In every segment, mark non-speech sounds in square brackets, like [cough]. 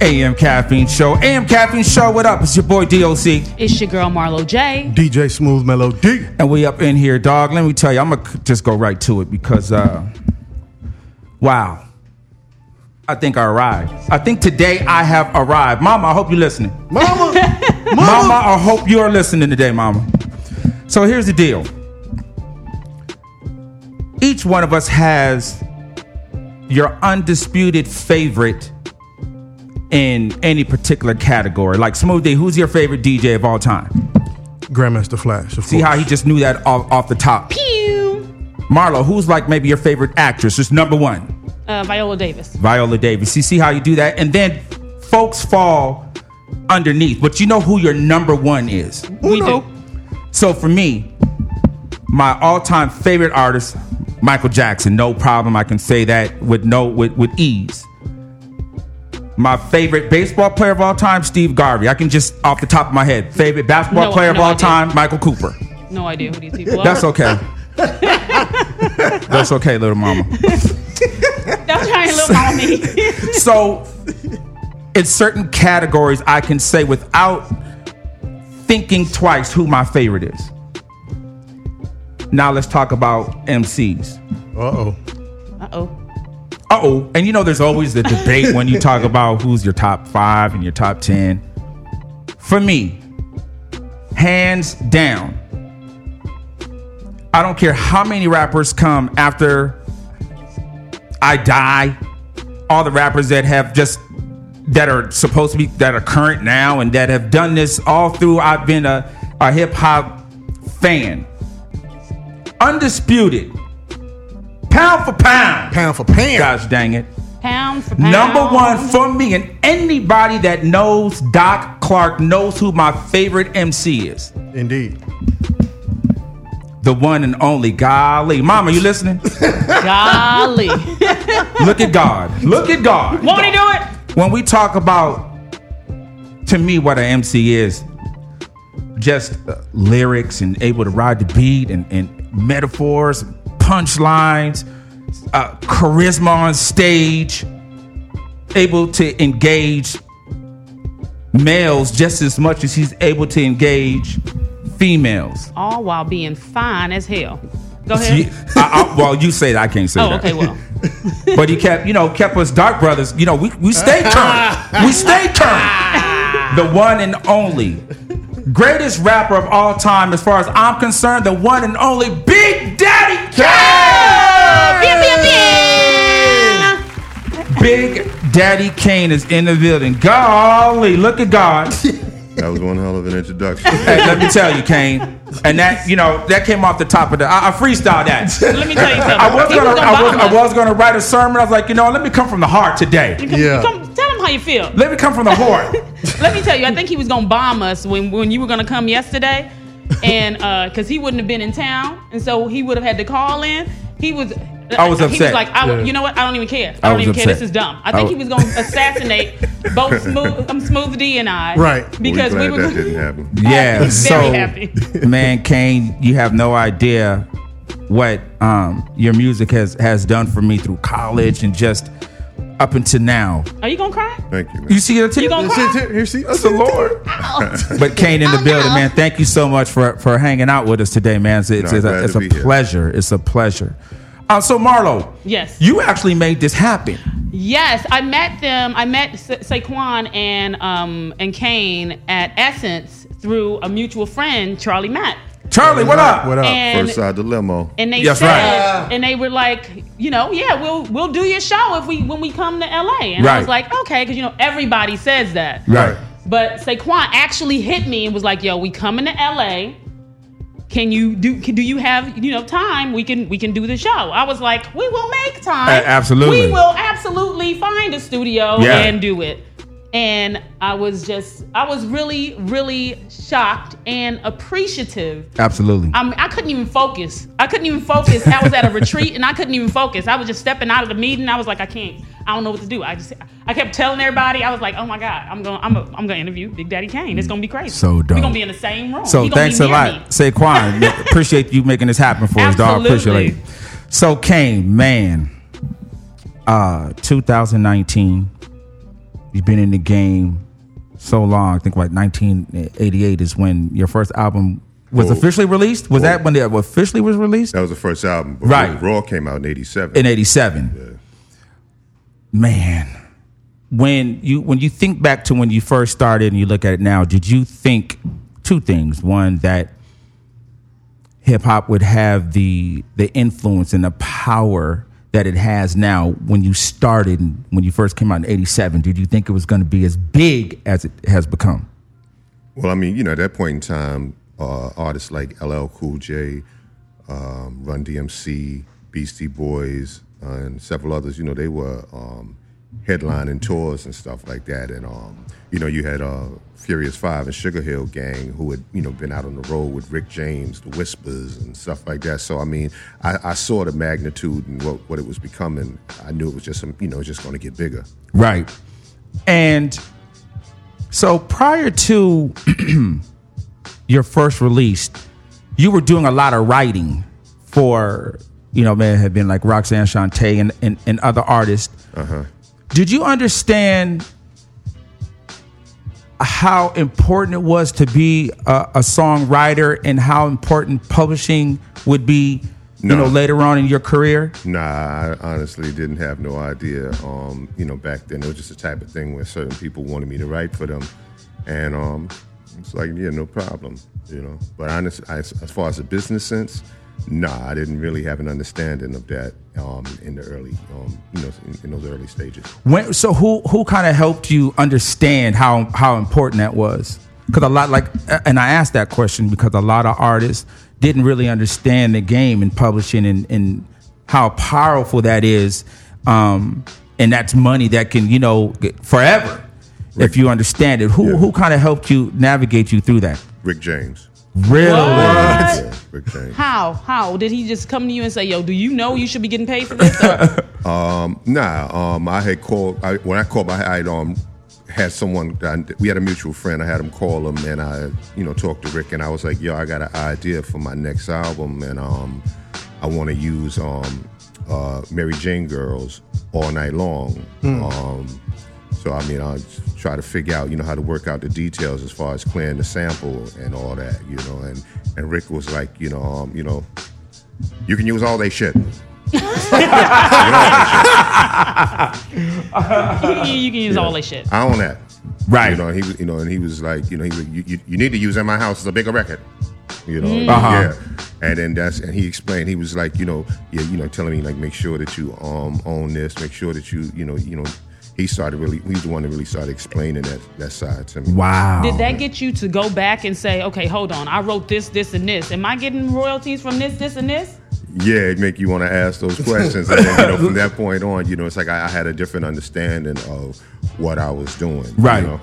AM Caffeine Show. AM Caffeine Show, what up? It's your boy DOC. It's your girl Marlo J. DJ Smooth Melody. And we up in here, dog. Let me tell you, I'm going to just go right to it because, uh, wow. I think I arrived. I think today I have arrived. Mama, I hope you're listening. Mama, [laughs] Mama, mama. I hope you are listening today, Mama. So here's the deal. Each one of us has your undisputed favorite in any particular category. Like Smoothie, who's your favorite DJ of all time? Grandmaster Flash. Of See course. how he just knew that off, off the top. Pew. Marlo, who's like maybe your favorite actress? Just number one. Uh, Viola Davis. Viola Davis. You see how you do that? And then folks fall underneath. But you know who your number one is. we Uno. do. So for me, my all-time favorite artist, Michael Jackson. No problem. I can say that with no with, with ease. My favorite baseball player of all time, Steve Garvey. I can just off the top of my head. Favorite basketball No- player no of all idea. time, Michael Cooper. No idea who these people [laughs] are. That's okay. That's okay, little mama. Don't try and look on me. So, in certain categories, I can say without thinking twice who my favorite is. Now let's talk about MCs. Uh oh. uh oh. Oh. And you know, there's always the debate when you talk about who's your top five and your top 10. For me, hands down, I don't care how many rappers come after I die, all the rappers that have just that are supposed to be that are current now and that have done this all through I've been a, a hip hop fan. Undisputed. Pound for pound. Pound for pound. Gosh dang it. Pound for pound. Number one for me, and anybody that knows Doc Clark knows who my favorite MC is. Indeed. The one and only. Golly. Mama, you listening? [laughs] Golly. Look at God. Look at God. Won't he do it? When we talk about, to me, what an MC is, just uh, lyrics and able to ride the beat and, and metaphors, punchlines, uh, charisma on stage, able to engage males just as much as he's able to engage females. All while being fine as hell. Go ahead. You- I- I- well, you say that. I can't say oh, that. okay. Well, [laughs] But he kept, you know, kept us Dark Brothers. You know, we, we stay turned. we stay turned. The one and only. Greatest rapper of all time, as far as I'm concerned, the one and only Big Daddy Kane! Big Daddy Kane is in the building. Golly, look at God. [laughs] That was one hell of an introduction. Hey, let me tell you, Kane. And that, you know, that came off the top of the. I, I freestyled that. [laughs] let me tell you something. I was gonna, gonna I was, I was gonna write a sermon. I was like, you know, let me come from the heart today. Yeah. Come, tell him how you feel. Let me come from the heart. [laughs] Let me tell you, I think he was gonna bomb us when when you were gonna come yesterday, and because he wouldn't have been in town, and so he would have had to call in. He was. I was upset. He was like, I, Yeah. you know what? I don't even care. I I don't was even care. This is dumb. I I think was- he was gonna [laughs] assassinate both Smooth, um, Smooth D and I. Right. Because we we, glad were. that didn't happen. [laughs] Yeah. Very so, happy. [laughs] man, Kane, you have no idea what um, your music has has done for me through college and just up until now. Are you gonna cry? Thank you, man. You see it too? You gonna Here, cry? here, here, see, That's the Lord. But Kane in the Oh, building, no. man. Thank you so much for for hanging out with us today, man. It's, it's, No, it's a, it's a be here. pleasure. It's a pleasure. Uh, so Marlo, Yes. you actually made this happen. Yes, I met them. I met Sa- Saquon and um and Kane at Essence through a mutual friend, Charlie Matt. Charlie, what up? What up? And First side the limo. and they That's said, right. and they were like, you know, yeah, we'll we'll do your show if we when we come to LA. And I was like, okay, because you know everybody says that. Right. But Saquon actually hit me and was like, yo, we coming to LA. Can you do? Can, do you have you know time? We can we can do the show. I was like, we will make time. A- absolutely. We will absolutely find a studio Yeah. and do it. And I was just, I was really, really shocked and appreciative Absolutely. I mean, I couldn't even focus. I couldn't even focus. I was at a retreat and I couldn't even focus. I was just stepping out of the meeting. I was like, I can't. I don't know what to do. I just, I kept telling everybody. I was like, Oh my God, I'm going. I'm. A, I'm going to interview Big Daddy Kane. It's going to be crazy. So dope. We're going to be in the same room. So thanks a lot, me. Saquon. [laughs] appreciate you making this happen for us, dog. Appreciate it. Absolutely. So Kane, man, uh, 2019, You've been in the game so long. I think like 1988 is when your first album was Well- officially released. Was that oh. when it officially was released? That was the first album. Right. Raw came out in '87. in 87 man when you when you think back to when you first started and you look at it now did you think two things one that hip hop would have the the influence and the power that it has now when you started when you first came out in 87 did you think it was going to be as big as it has become? Well, I mean, you know, at that point in time, uh, artists like LL Cool J, um, Run DMC, Beastie Boys, uh, and several others, you know, they were um, headlining tours and stuff like that. And, um, you know, you had uh, Furious Five and Sugar Hill Gang who had, you know, been out on the road with Rick James, The Whispers, and stuff like that. So, I mean, I, I saw the magnitude and what, what it was becoming. I knew it was just, you know, just going to get bigger. Right. And so prior to [clears throat] your first release, you were doing a lot of writing for, you know, may have been like Roxanne Shante and, and, and other artists. Did you understand how important it was to be a, a songwriter and how important publishing would be, you know, later on in your career? Nah, I honestly didn't have no idea. Um, you know, back then it was just a type of thing where certain people wanted me to write for them, and um, it's like, yeah, no problem. You know, but honestly, as, as far as the business sense, nah, I didn't really have an understanding of that um, in the early, um, you know, in, in those early stages. When, so who who kind of helped you understand how how important that was? Because a lot like, and I asked that question because a lot of artists didn't really understand the game in publishing and, and how powerful that is, um, and that's money that can you know forever if you understand it. Who Yeah. who kind of helped you navigate you through that? Rick James. Really? What? Yeah, How? How did he just come to you and say, "Yo, do you know you should be getting paid for this?" Or, [laughs] Nah, um, I had called I, when I called. I had um had someone. I, we had a mutual friend. I had him call him, and I you know talked to Rick, and I was like, "Yo, I got an idea for my next album, and um, I want to use um, uh, Mary Jane Girls all night long." Um, so I mean, I try to figure out, you know, how to work out the details as far as clearing the sample and all that, you know. And and Rick was like, you know, um, you know, you can use all they shit. you, you can use all this shit. I own that. Right. You know, he was, you know, and he was like, you know, he was, you, you, you need to use in my house. It's a bigger record. You know, Uh-huh. yeah. And then that's, and he explained, he was like, you know, yeah, you know, telling me like, make sure that you um own this, make sure that you, you know, you know, he started really, he was the one that really started explaining that that side to me. Wow. Did that get you to go back and say, "Okay, hold on, I wrote this, this, and this. Am I getting royalties from this, this, and this?" Yeah, it make you want to ask those questions. and then, you know, from that point on, you know, it's like I, I had a different understanding of what I was doing. you Right. know?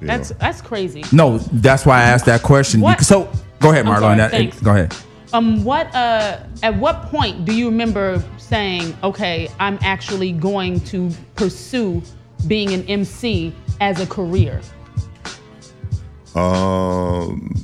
You That's know. that's crazy. No, that's why I asked that question. What? So go ahead, Marlon. sorry, That- thanks. Go ahead. Um, what uh, at what point do you remember saying, "Okay, I'm actually going to pursue being an MC as a career"? Um,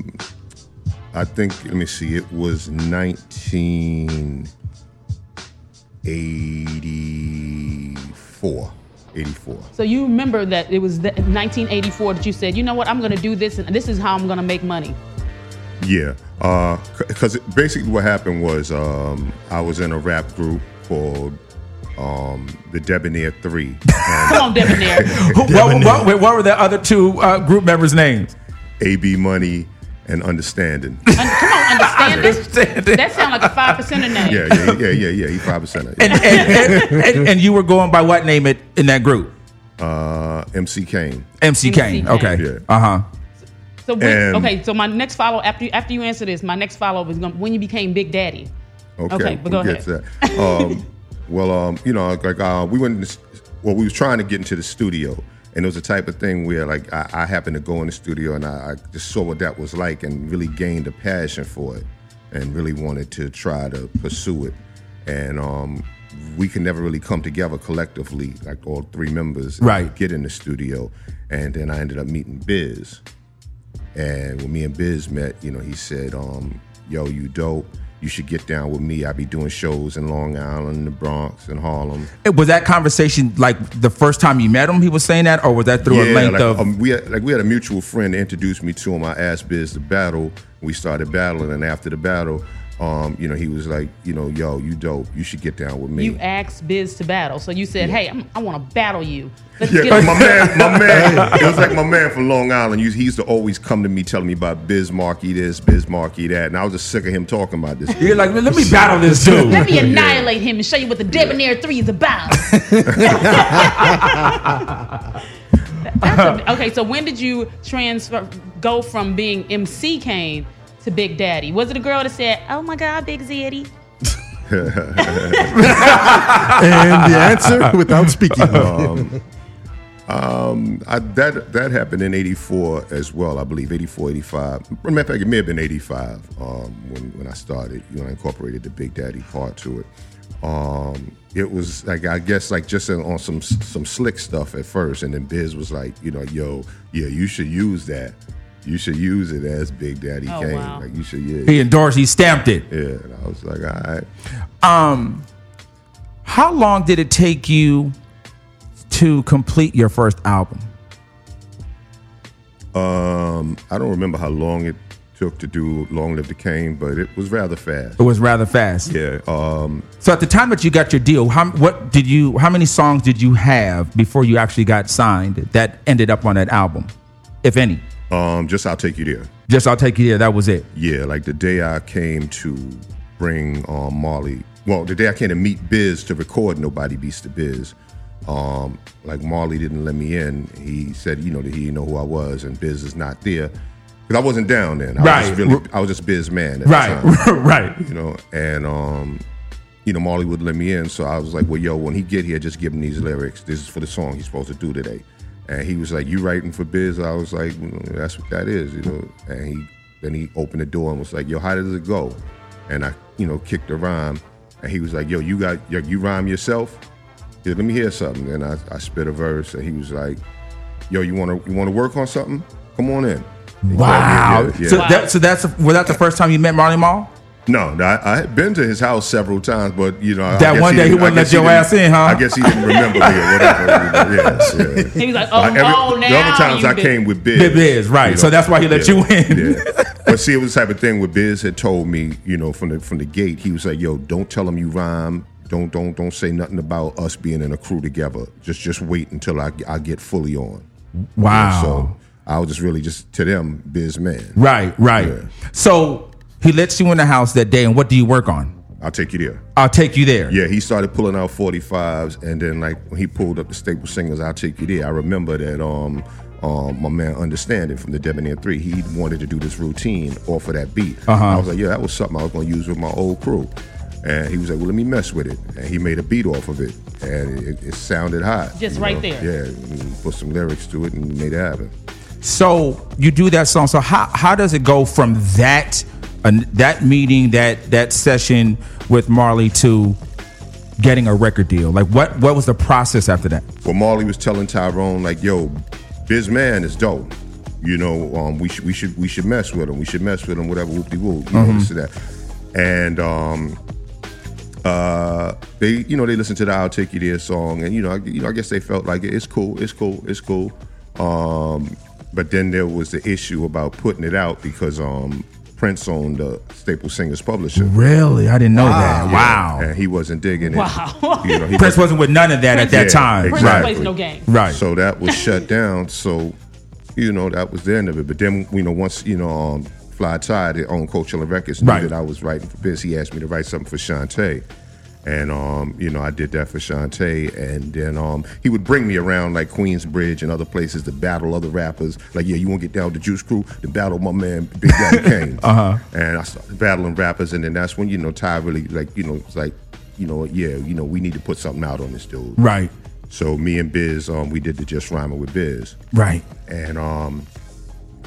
I think. Let me see. It was 1984. 84. So you remember that it was the 1984 that you said, "You know what? I'm going to do this, and this is how I'm going to make money." Yeah. Because basically what happened was um, I was in a rap group called um, the Debonair Three. [laughs] Come on, Debonair. Who, what, what, what, what were the other two uh, group members' names? AB Money and Understanding. Un- Come on, understand this. Understanding. That sounds like a five percenter name. Yeah, yeah, yeah, yeah, yeah. He five percent. and, and, and, and, and you were going by what name it in that group? Uh, MC Kane. MC, MC Kane. Kane. Okay. Yeah. Uh huh. So when, And- okay, so my next follow after after you answer this, my next follow up is going when you became Big Daddy. Okay, Okay, but go we'll get to that. Um, [laughs] well, um, you know, like uh, we went. In this, well, we was trying to get into the studio, and it was the type of thing where, like, I, I happened to go in the studio, and I, I just saw what that was like, and really gained a passion for it, and really wanted to try to pursue it, and um, we could never really come together collectively, like all three members, and Right. Get in the studio, and then I ended up meeting Biz. And when me and Biz met, you know, he said, um, "Yo, you dope. you should get down with me. I be doing shows in Long Island, the Bronx, and Harlem. It- Was that conversation like the first time you met him? He was saying that, or was that through a length like, of? um, we had, like we had a mutual friend that introduced me to him. I asked Biz to battle. We started battling, and after the battle, um, you know, he was like, you know, yo, you dope. You should get down with me. You asked Biz to battle, so you said, "Hey, I'm, I want to battle you." Let's Yeah, get my man, my [laughs] man. It was like my man from Long Island. He he used to always come to me telling me about Biz Markie this, Biz Markie that, and I was just sick of him talking about this. You're like, let me battle this [laughs] dude. Let me annihilate him and show you what the Debonair Three is about. [laughs] That's a- okay, so when did you transfer, go from being MC Kane to Big Daddy? Was it a girl that said, "Oh my God, Big Zeddy"? [laughs] And the answer, [laughs] without speaking, I, that that happened in '84 as well, I believe, '84, '85. Matter of fact, it may have been '85 um, when when I started. You know, I incorporated the Big Daddy part to it. Um, it was like I guess like just on some some slick stuff at first, and then Biz was like, you know, yo, yeah, you should use that. You should use it as Big Daddy Oh, Kane. wow. Like you should, yeah, He endorsed. He stamped it. yeah. And I was like, all right. Um, how long did it take you to complete your first album? Um, I don't remember how long it took to do Long Live the Kane, but it was rather fast. It was rather fast. Yeah. Um, So at the time that you got your deal, how what did you? How many songs did you have before you actually got signed that ended up on that album, if any? Um, just I'll take you there. Just I'll take you there. That was it. Yeah, like the day I came to bring um, Marley. Well, the day I came to meet Biz to record Nobody Beats the Biz. Um, like Marley didn't let me in. He said, you know, that he didn't know who I was, and Biz is not there because I wasn't down then. I Right. was really, I was just Biz man. At Right. [laughs] Right. you know, and um, you know, Marley would let me in, so I was like, well, yo, when he get here, just give him these lyrics. This is for the song he's supposed to do today. And he was like, you writing for Biz? I was like, that's what that is, you know. And he then he opened the door and was like, yo, how does it go? And I, you know, kicked the rhyme, and he was like, yo, you got, yo, you rhyme yourself? Let me hear something. And I, I spit a verse, and he was like, yo, you wanna, you wanna work on something? Come on in. Wow. yeah, yeah. So that so that's was that the first time you met Marley Marl? No, no, I, I had been to his house several times, but you know, I That guess one day he didn't- I wouldn't let your ass in, huh? I guess he didn't remember me or whatever. yes, [laughs] yeah. He was like, "Oh, Like, oh, now the other times I big- came with Biz, Big Biz, right. So that's why he let you in. yeah. But see, it was the type of thing where Biz had told me, you know, from the from the gate, he was like, "Yo, don't tell him you rhyme. Don't don't don't say nothing about us being in a crew together. Just just wait until I I get fully on." Wow. So I was just really just to them, Biz man. right, right. Yeah. So he lets you in the house that day, and what do you work on? I'll take you there. I'll take you there. Yeah, he started pulling out 45s, and then like when he pulled up the staple singers, I'll take you there. I remember that um, um, my man Understanding from the Debonair Three, he wanted to do this routine off of that beat. Uh-huh. I was like, yeah, that was something I was going to use with my old crew. And he was like, well, let me mess with it. And he made a beat off of it, and it, it sounded hot. Just right know? there. Yeah, he put some lyrics to it and made it happen. So you do that song. So how how does it go from that uh, that meeting that that session with Marley to getting a record deal? Like what what was the process after that? Well, Marley was telling Tyrone like, "Yo, Biz Man is dope. You know, um, we should we should we should mess with him. We should mess with him. Whatever, whoop de whoop. You know, this and that." And um, uh, they, you know, they listened to the "I'll Take You There" song, and you know, I, you know, I guess they felt like it's cool, it's cool, it's cool. Um, but then there was the issue about putting it out because um, Prince owned the Staple Singers publisher. Really, I didn't know that. Yeah, Wow. and he wasn't digging it. Wow. You know, Prince wasn't with none of that at that Yeah, time. Prince Right. plays no game. Right. So that was shut down. So, you know, that was the end of it. But then, you know, once, you know, um, Fly Ty, their own Cold Chillin' Records, knew Right. that I was writing for Biz. He asked me to write something for Shante. And, um, you know, I did that for Shante. And then um, he would bring me around like Queensbridge and other places to battle other rappers. Like, yeah, you want to get down with the Juice Crew? To battle my man, Big Daddy [laughs] Kane. uh-huh. And I started battling rappers. And then that's when, you know, Ty really, like, you know, it's like, you know, yeah, you know, we need to put something out on this dude. Right. So me and Biz, um, we did the Just Rhyming with Biz, Right. and um,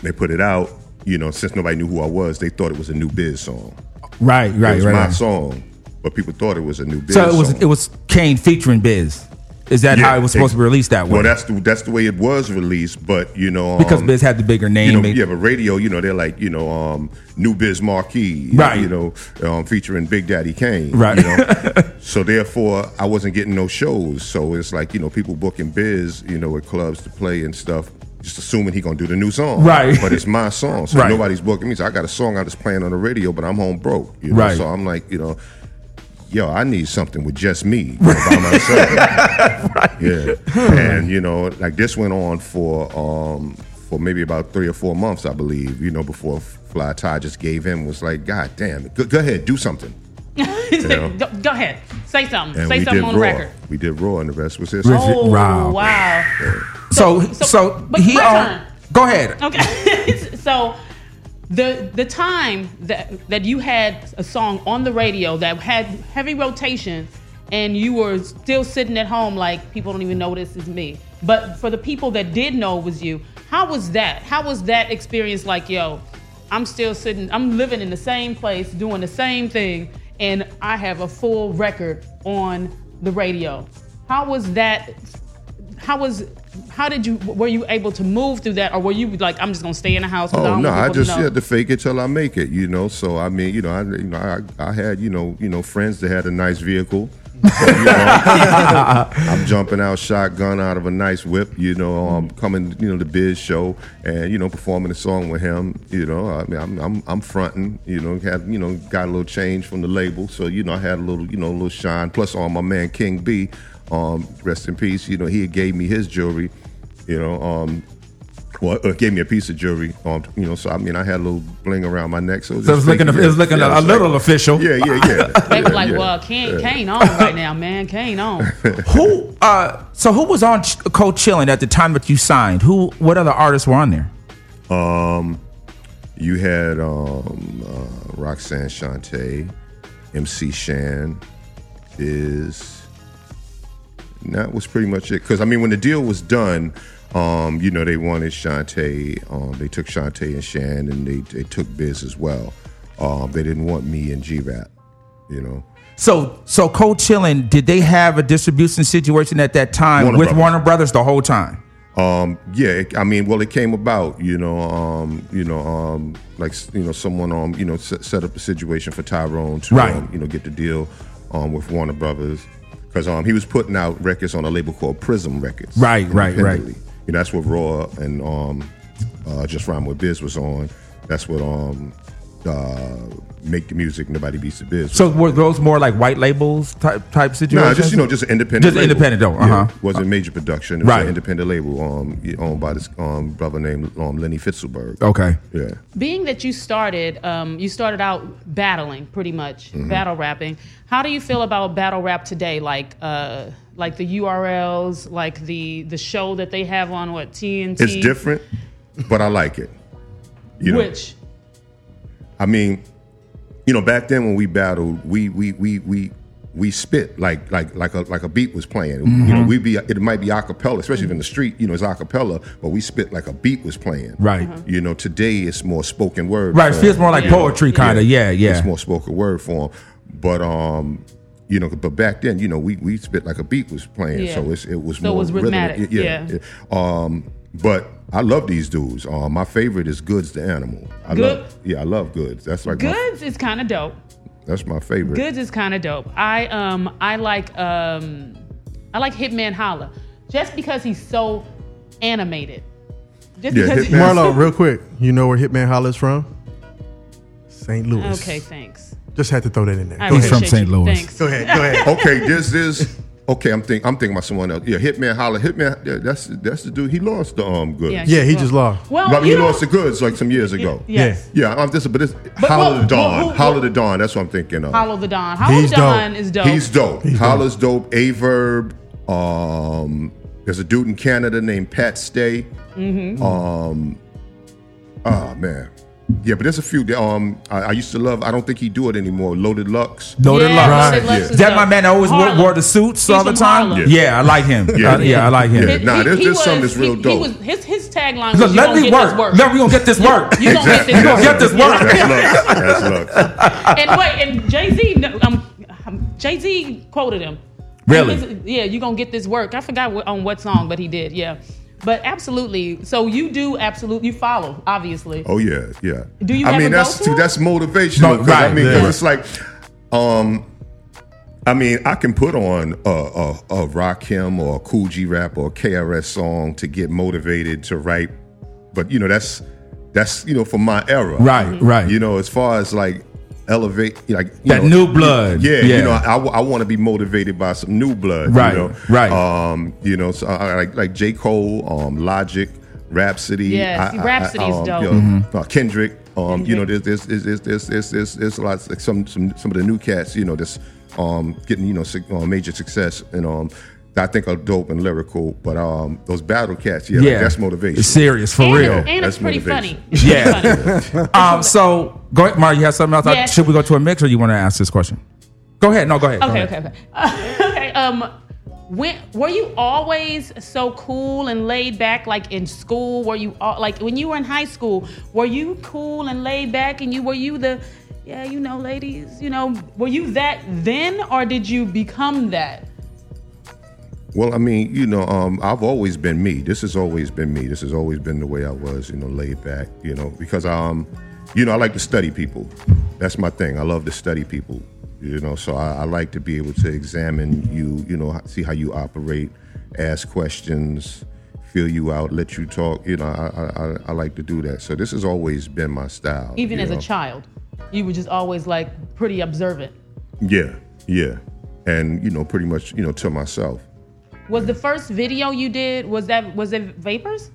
they put it out. You know, since nobody knew who I was, they thought it was a new Biz song. Right. it Right. was Right. my right. song, but people thought it was a new Biz So it was song. it was Kane featuring Biz. Is that Yeah, how it was supposed to be released that way? Well, that's the that's the way it was released, but you know, because um, Biz had the bigger name. you know, it- yeah, but radio, you know, they're like, you know, um, New Biz Markie, Right. You know, um, featuring Big Daddy Kane, Right. You know? [laughs] so therefore, I wasn't getting no shows. So it's like, you know, people booking Biz, you know, at clubs to play and stuff, just assuming he gonna do the new song, Right. But it's my song, so Right. nobody's booking me. So I got a song I just playing on the radio, but I'm home broke, you know. Right. So I'm like, you know. Yo, I need something with just me you know, by myself. [laughs] Yeah, and you know, like this went on for um for maybe about three or four months, I believe. You know, before Fly Ty just gave in, was like, God damn it, go, go ahead, do something. He said, Yeah. go, go ahead, say something. And say we something did on the Raw. record. We did Raw, and the rest was history. Ris- Oh Wow. wow. so, so- so, but he my Go ahead. Okay. [laughs] so the the time that that you had a song on the radio that had heavy rotation and you were still sitting at home like people don't even know this is me. But for the people that did know it was you, how was that? How was that experience like, yo, I'm still sitting, I'm living in the same place, doing the same thing, and I have a full record on the radio. How was that how was how did you were you able to move through that or were you like i'm just gonna stay in the house Oh don't no! I just had to fake it till I make it, you know. So I mean, you know, I you know, I, I had you know, you know, friends that had a nice vehicle. So, you know, I'm jumping out shotgun out of a nice whip, you know. I'm coming, you know, the Biz show and you know performing a song with him. You know, I mean, I'm I'm, I'm fronting. You know, had you know got a little change from the label, so you know I had a little you know a little shine. Plus, on my man King B, um, rest in peace. You know, he gave me his jewelry. You know, um, well, uh, gave me a piece of jewelry. Um, you know, so I mean, I had a little bling around my neck. So, So it was looking, it was looking a, a little official. Yeah, yeah, [laughs] yeah. they were like yeah. well Kane, Kane on right now man Kane on [laughs] Who? Uh, so who was on Ch- Cold Chillin' at the time that you signed? Who? What other artists were on there? Um, you had um, uh, Roxanne Shante, MC Shan, Biz. That was pretty much it. Because I mean, when the deal was done, um, you know, they wanted Shante. Um, they took Shante and Shan, and they they took Biz as well. Um, they didn't want me and G Rap. You know. So, so Cold Chillin', did they have a distribution situation at that time Warner with Brothers. Warner Brothers the whole time? Um, yeah, it, I mean, well, it came about, you know, um, you know, um, like you know, someone, um, you know, set, set up a situation for Tyrone to, Right. um, you know, get the deal, um, with Warner Brothers, because um, he was putting out records on a label called Prism Records, Right, right, right. You know, that's what Raw and um, uh, Just Rhyme with Biz was on. That's what um, uh, Make the Music, Nobody Beats the Biz. So were those more like white labels type type no, situations? just you know, just independent. Just label. independent though, Yeah, uh-huh. wasn't major production. It was Right. an independent label, um, owned by this um brother named um Lenny Fichtelberg. Okay. Yeah. being that you started um, you started out battling pretty much Mm-hmm. battle rapping how do you feel about battle rap today like uh, like the urls like the the show that they have on what tnt It's different, but I like it. You know, which I mean, you know, back then when we battled, we we we we we spit like like like a like a beat was playing. You Mm-hmm. know, we be it might be acapella, especially if in the street. You know, it's acapella, but we spit like a beat was playing. Right. You know, today it's more spoken word. Right. It form. feels more like poetry, kind of. Yeah. Yeah. It's more spoken word form. But um, you know, but back then, you know, we we spit like a beat was playing, Yeah. so it's, it was So it more was rhythmic. rhythmic, Yeah. Um, but I love these dudes. Um, my favorite is Goodz the Animal. I Good- love, yeah, I love Goodz. That's like my, goods is kind of dope that's my favorite. goods is kind of dope i um i like um i like hitman holla just because he's so animated just Yeah, because Marlo, real quick, you know where Hitman Holla's from? St. Louis. okay thanks Just had to throw that in there. I Go He's from St. Louis. thanks Go ahead. Go ahead. okay, this is okay. I'm thinking. I'm thinking about someone else. Yeah, Hitman Holla. Hitman. Yeah, that's that's the dude. He lost the um Goodz. Yeah. Yeah, he just lost. well But you he know- lost the Goodz like some years ago. yes. Yeah, I'm just but it's But Holla what- the Dawn. what- who- Holla the Dawn. That's what I'm thinking of. Hollow the Don. Hollow He's the Don is dope. He's dope. He's Holla's dope. A verb. Um, there's a dude in Canada named Pat Stay. Mm-hmm. Um, oh man, yeah, but there's a few. that, Um, I, I used to love. I don't think he do it anymore. Loaded Lux. Loaded yeah, Lux. Loaded Lux Yeah. Is that my man that always wore, wore the suits He's all the time? Harlem. Yeah, I like him. Yeah. Uh, yeah, I like him. Yeah. Nah, there's- there's something that's real he, dope. He was, his his tagline Look, was, let gonna me get work. this work." Let me [laughs] gonna get this work. You gonna get this You gonna work. get this work. That's Lux. That's Lux. [laughs] and wait, and Jay Z, um, Jay Z quoted him. Really? His- yeah, you gonna get this work. I forgot what, on what song, but he did. Yeah, but absolutely. So you do absolutely. You follow, obviously. Oh yeah, yeah. Do you I ever mean, go that's to 'em? that's motivational. No, 'cause I mean, mean, 'cause yeah. it's like, um, I mean, I can put on a, a, a Rakim or a Kool G Rap or a KRS song to get motivated to write, but you know, that's that's you know from my era, Right, Mm-hmm. right. You know, as far as like elevate, like you That know, new blood. Yeah, Yeah. you know, I, I want to be motivated by some new blood. Right, you know? right. Um, you know, so I, I like like J Cole, um, Logic, Rapsody. Yes, I- I- Rapsody is um, dope. you Mm-hmm. uh, Kendrick. Um, you know, Kendrick. there's there's there's there's there's there's, there's lots like some some some of the new cats. You know, that's um getting you know sig- uh, major success and um. That I think are dope and lyrical, but um, those battle cats, yeah, like, that's motivation. It's serious for and, real. and it's pretty motivation. funny. It's pretty Yeah. funny. [laughs] Um, so go ahead, Mario. You have something else? Yes. Should we go to a mix, or you want to ask this question? Go ahead. No, go ahead. Go Okay, ahead. okay, okay. [laughs] okay. Um, when were you always so cool and laid back? Like in school, were you all, like when you were in high school? Were you cool and laid back? And you were you the yeah, you know, ladies, you know, were you that then, or did you become that? Well, I mean, you know, um, I've always been me. This has always been me. This has always been the way I was, you know, laid back, you know, because um, you know, I like to study people. That's my thing. I love to study people, you know. So I, I like to be able to examine you, you know, see how you operate, ask questions, feel you out, let you talk. You know, I I, I- like to do that. So this has always been my style. Even as a child, you were just always like pretty observant. Yeah, yeah, and you know, pretty much, you know, to myself. Was the first video you did was that was it Vapors?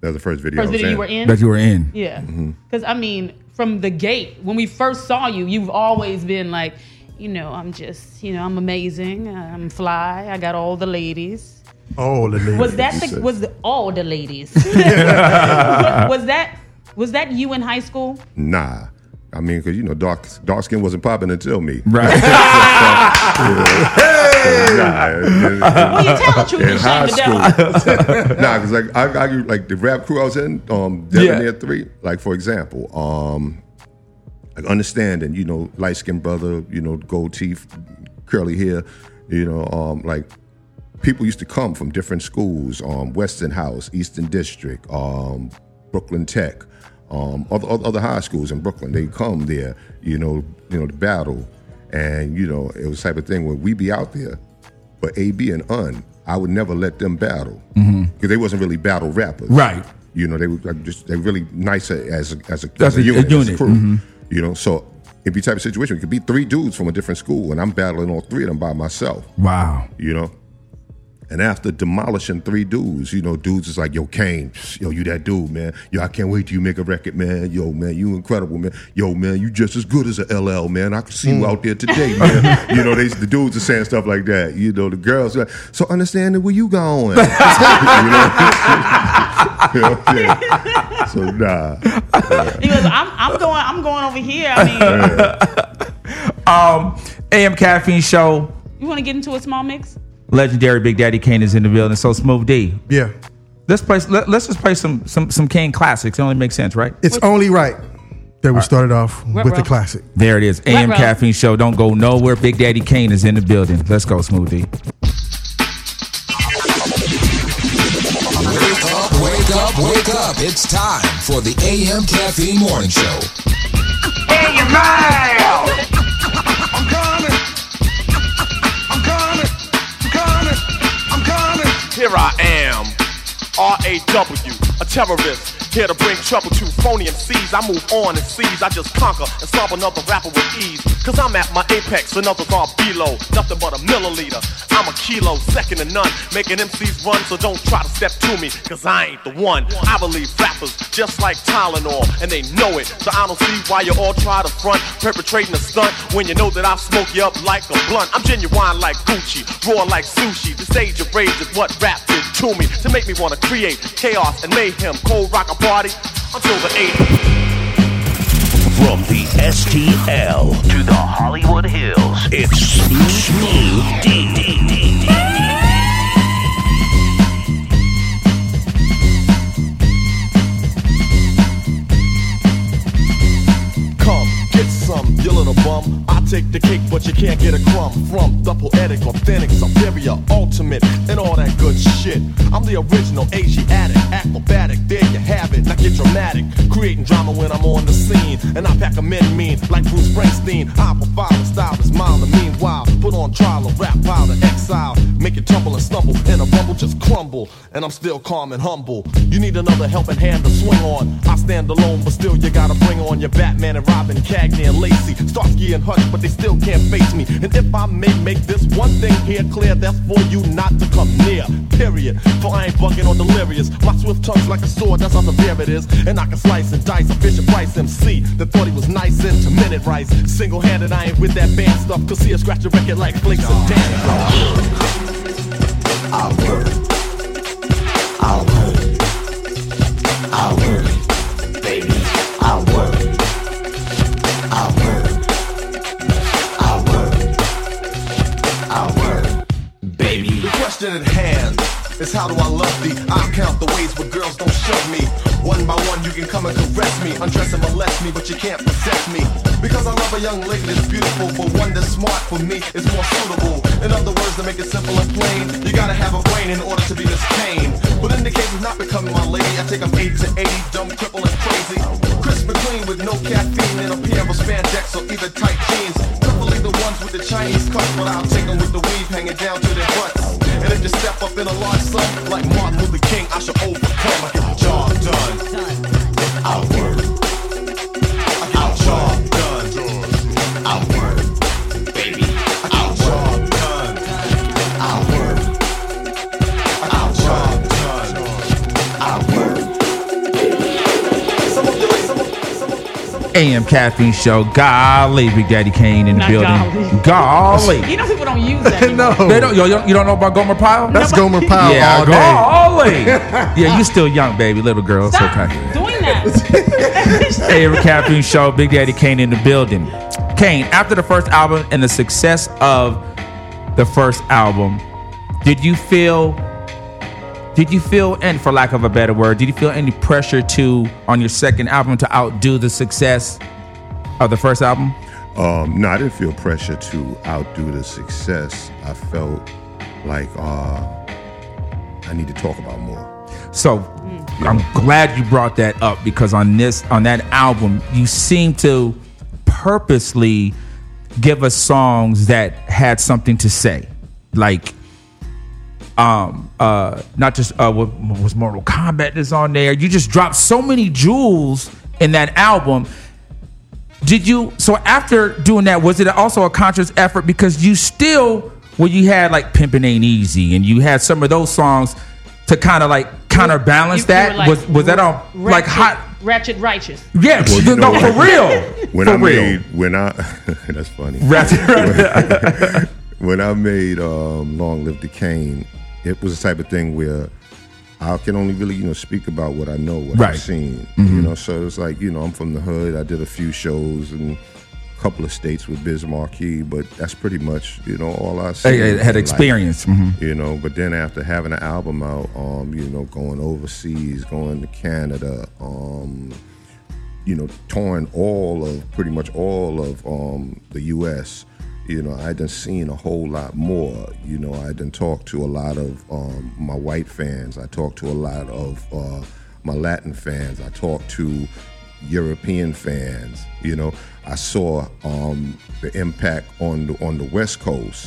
That was the first video. I First was video you were in? That you were in. Yeah. Mm-hmm. Because, I mean, from the gate, when we first saw you, you've always been like, you know, I'm just, you know, I'm amazing. I'm fly. I got all the ladies. Oh, the lady. Was that the, said. was the, all the ladies? was, [laughs] [laughs] was that, was that you in high school? Nah. I mean, because you know, dark dark skin wasn't popping until me. Right. [laughs] Nah, in- Well, you tell the truth in and high shame school. [laughs] nah, because like I, I like the rap crew I was in, um, Yeah. Debonair Three. Like for example, um, like understanding, you know, light skinned brother, you know, gold teeth, curly hair, you know, um, like people used to come from different schools, um, Westinghouse, Eastern District, um, Brooklyn Tech, um, other, other other high schools in Brooklyn. They come there, you know, you know, to battle, and you know, it was the type of thing where we be out there, but AB and Un, I would never let them battle because they wasn't really battle rappers, Mm-hmm. Right. You know, they were just they really nice as a, as a, As a a- a unit, as a unit, crew. mhm. You know, so it'd be type of situation. It could be three dudes from a different school, and I'm battling all three of them by myself wow. you know. And after demolishing three dudes, you know, dudes is like, yo, Kane, yo, you that dude, man. Yo, I can't wait till you make a record, man. Yo, man, you incredible, man. Yo, man, you just as good as a LL, man. I can see you out there today, man. [laughs] you know, they, the dudes are saying stuff like that. You know, the girls, are like, so understanding where you going. [laughs] you know? [laughs] Yeah. So nah. He goes, I'm, I'm going, I'm going over here. I mean, Um, AM Caffeine Show. you want to get into a small mix? Legendary Big Daddy Kane is in the building. So Smooth D. Yeah. Let's play. Let, us just play some some some Kane classics. It only makes sense, right? It's only right that we started off with the classic. There it is. AM row. Caffeine Show. Don't go nowhere. Big Daddy Kane is in the building. Let's go, Smooth D. Wake up, wake up, wake up. It's time for the AM Caffeine Morning Show. I'm coming. Here I am, R-A-W, a terrorist. Here to bring trouble to phony MCs. I move on and seize. I just conquer and solve another rapper with ease. Cause I'm at my apex and others are below. Nothing but a milliliter. I'm a kilo, second to none. Making MCs run, so don't try to step to me. Cause I ain't the one. I believe rappers just like Tylenol, and they know it. So I don't see why you all try to front, perpetrating a stunt when you know that I'll smoke you up like a blunt. I'm genuine like Gucci, raw like sushi. The age of rage is what rap did to me to make me wanna create chaos and mayhem. Cold rock a party until the 80s. From the STL to the Hollywood Hills, it's Smooth D. Come, get some, little bum. I take the cake, but you can't get a crumb from the poetic, authentic, superior, ultimate, and all that good shit. I'm the original Asiatic, acrobatic. There you have it. Now get dramatic, creating drama when I'm on the scene, and I pack a men mean like Bruce Springsteen. I provide a style is mild, and meanwhile put on trial a rap pile to exile, make it tumble and stumble, and a rumble just crumble. And I'm still calm and humble. You need another helping hand to swing on. I stand alone, but still you gotta bring on your Batman and Robin, Cagney and Lacey, Starsky and Hutch, but they still can't face me. And if I may make this one thing here clear, that's for you not to come near. Period. For I ain't bugging or delirious. My swift tongue's like a sword, that's how severe it is. And I can slice and dice a Fisher Price MC that thought he was nice into minute rice. Single handed, I ain't with that band stuff. Cause see, I scratch a record like flakes of dandruff. I'll work. Is how do I love thee? I'll count the ways where girls don't shove me. One by one, you can come and caress me, undress and molest me, but you can't possess me. Because I love a young lady that's beautiful, but one that's smart for me is more suitable. In other words, to make it simple and plain, you gotta have a brain in order to be Miss Kane. But in the case of not becoming my lady, I take them 8 to 80, dumb, cripple, and crazy. Crisp and clean with no caffeine and a pair of spandex or even tight jeans. The ones with the Chinese cuts, but I'll take them with the weave hanging down to their butts. And if you step up in a large sum, like Martin Luther King, I shall overcome. I get the job done. I'll. I AM Caffeine Show. Golly, Big Daddy Kane in the Not building. golly. Golly. You know people don't use that [laughs] anymore. no, They don't, yo, yo, you don't know about Gomer Pyle? that's Gomer Pyle yeah, all day. golly. [laughs] yeah, you still young, baby, little girl. It's Stop okay. doing that. [laughs] AM Caffeine Show. Big Daddy Kane in the building. Kane, after the first album and the success of the first album, did you feel did you feel and for lack of a better word, did you feel any pressure to on your second album to outdo the success of the first album? Um, no, I didn't feel pressure to outdo the success. I felt like uh, I need to talk about more. So I'm glad you brought that up because on this on that album you seem to purposely give us songs that had something to say. Like um uh not just uh what was Mortal Combat is on there. You just dropped so many jewels in that album. Did you so after doing that was it also a conscious effort because you still well you had like Pimpin' Ain't Easy and you had some of those songs to kind of like counterbalance You- you that were like was was that on like hot Ratchet righteous. yeah Well, you no for real [laughs] When for I real made when I [laughs] that's funny. Ratchet- [laughs] when I made um, Long Live the Kane, it was the type of thing where I can only really, you know, speak about what I know, what Right. I've seen. Mm-hmm. You know, so it's like, you know, I'm from the hood. I did a few shows in a couple of states with Biz Markie, but that's pretty much, you know, all I. I- I had experience mhm. You know, but then after having an album out, um, you know, going overseas, going to Canada, um, you know, touring all of pretty much all of um, the U.S. You know, I done seen a whole lot more. You know, I done talked to a lot of um, my white fans. I talked to a lot of uh, my Latin fans. I talked to European fans. You know, I saw um, the impact on the on the West Coast.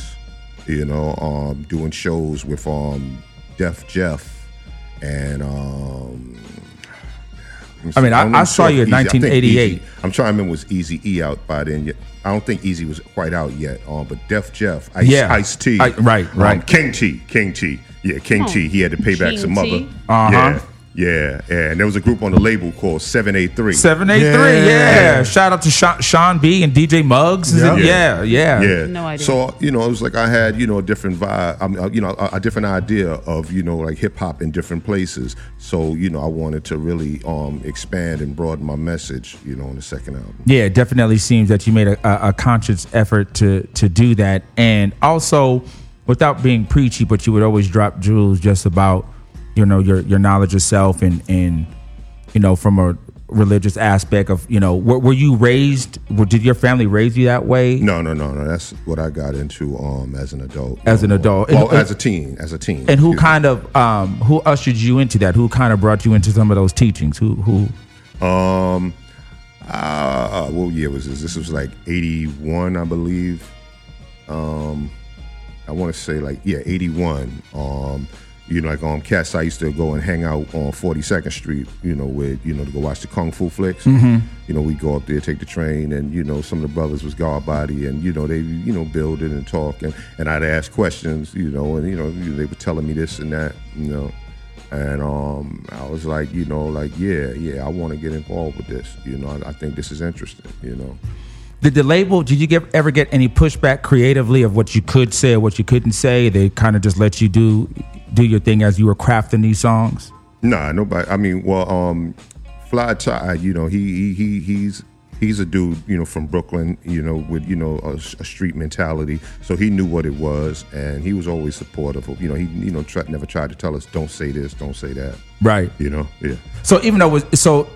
You know, um, doing shows with um, Def Jeff and um, I mean, I- don't I saw you in Easy- I think 1988. Easy- I'm trying to remember was Eazy E out by then yet. I don't think Eazy was quite out yet. Um, but Def Jeff, Ice, Yeah. Ice T, I- right, right. Um, King T, King T, yeah, King Oh. T. He had to pay back King some T. mother. Uh-huh. Yeah, yeah, yeah. And there was a group on the label called Seven A Three. Seven A three, Yeah. yeah. Shout out to Sean, Sean B and DJ Muggs. Yeah. Yeah, yeah, yeah. Yeah. No idea. So you know, it was like I had you know a different vibe. I mean, uh, you know, a, a different idea of you know like hip hop in different places. So you know, I wanted to really um, expand and broaden my message. You know, on the second album. Yeah, it definitely seems that you made a, a, a conscious effort to to do that, and also without being preachy, but you would always drop jewels just about you know your your knowledge of self and and you know from a religious aspect of you know were, were you raised? Were, did your family raise you that way? No, no, no, no. That's what I got into um, as an adult. As an adult. Well, And- as a teen. As a teen. And who Excuse me. kind of um, who ushered you into that? Who kind of brought you into some of those teachings? Who who? Um, uh, what year was this? This was like '81, I believe. Um, I want to say like yeah, '81. Um, you know, like um, cats. I used to go and hang out on 42nd Street. You know, with you know to go watch the kung fu flicks. Mhm. You know, we go up there, take the train, and you know, some of the brothers was guard body, and you know, they you know build it and talk, and and I'd ask questions. You know, and you know, they were telling me this and that. You know. And um, I was like, you know, like, yeah, yeah, I want to get involved with this. You know, I, I think this is interesting. You know, Did the label? Did you get ever get any pushback creatively of what you could say or what you couldn't say? They kind of just let you do do your thing as you were crafting these songs. nah, nobody. I mean, well, um, Fly Ty, you know, he he he he's he's a dude, you know, from Brooklyn, you know, with you know a, a street mentality. So he knew what it was, and he was always supportive of. You know, he you know try, never tried to tell us, don't say this, don't say that. Right. You know, yeah. So even though it was so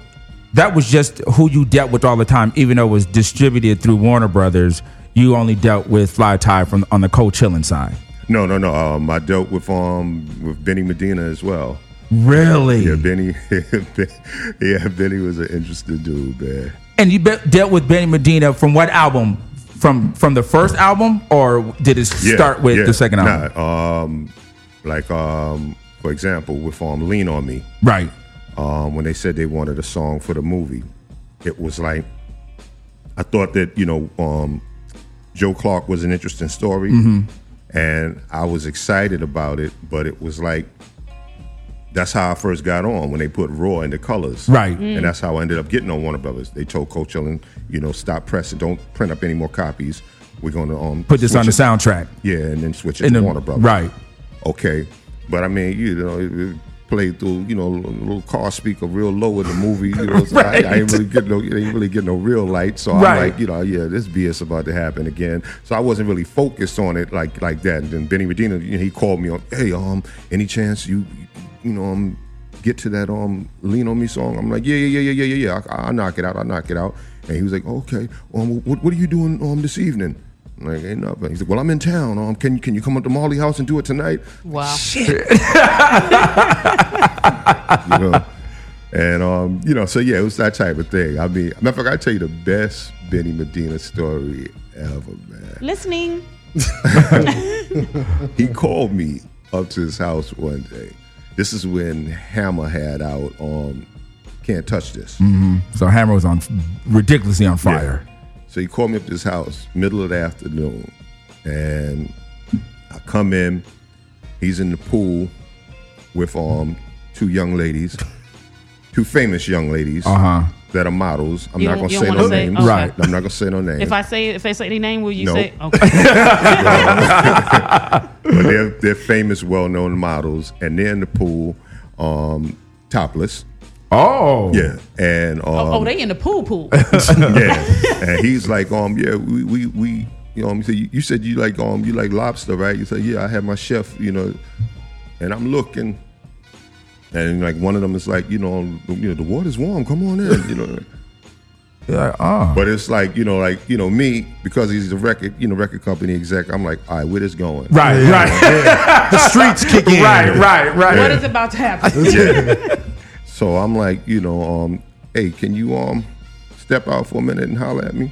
that was just who you dealt with all the time, even though it was distributed through Warner Brothers, you only dealt with Fly Ty from on the Cold Chillin' side. No, no, no. Um, I dealt with um with Benny Medina as well. Really? Yeah, Benny. [laughs] yeah, Benny was an interesting dude, man. And you be- dealt with Benny Medina from what album? From from the first album, or did it Yeah, start with yeah. the second album? Nah, um, like um, for example, with um, "Lean on Me," Right. Um, when they said they wanted a song for the movie, it was like I thought that you know um, Joe Clark was an interesting story, Mhm. and I was excited about it. But it was like that's how I first got on when they put Raw into colors, Right. And that's how I ended up getting on Warner Brothers. They told Cold Chillin, you know, stop pressing, don't print up any more copies. We're going to um, Put this on the it- soundtrack. yeah, and then switch it In to the- Warner Brothers. right. Okay. But I mean, you know, it, it played through, you know, a little car speaker real low in the movie. You [laughs] know, so I, I ain't really get no, ain't really get no real light. So Right. I'm like, you know, yeah, this BS about to happen again. So I wasn't really focused on it like like that. And then Benny Medina, you know, he called me on, hey, um, any chance you, you know, um, get to that um, lean on me song? I'm like, yeah, yeah, yeah, yeah, yeah, yeah, yeah. I, I'll knock it out. I'll knock it out. And he was like, okay, um, what, what are you doing um this evening? I'm like, ain't nothing. He's like, well, I'm in town. Um, can can you come up to Marley House and do it tonight? Wow. [laughs] you know. And um, you know, so yeah, it was that type of thing. I mean, matter of fact, I tell you the best Benny Medina story ever, man. Listening. [laughs] he called me up to his house one day. This is when Hammer had out um Can't Touch This. hmm So Hammer was on ridiculously on fire. Yeah. So he called me up to his house, middle of the afternoon, and I come in. He's in the pool with um two young ladies, [laughs] two famous young ladies Uh-huh. that are models. I'm You not don't- gonna you say don't no wanna say- names. okay. Right. I'm not gonna say no names. If I say if I say any name, will you No. say [laughs] okay? but they're they're famous, well known models, and they're in the pool, um, topless. Oh, yeah, and um, oh, oh, they in the pool pool. [laughs] [laughs] yeah, and he's like, um, yeah, we we, we you know, he said, you, you said you like um, you like lobster, right? You said, yeah, I have my chef, you know, and I'm looking, and like one of them is like, you know, you know, the water's warm, come on in, you know. [laughs] Yeah, uh. But it's like you know, like you know, me because he's a record, you know, record company exec. I'm like, all right, where this going? Right, Yeah. right. Yeah. The streets kick in. Right, right, right. What is about to happen? Yeah. So I'm like, you know, um, hey, can you um step out for a minute and holler at me?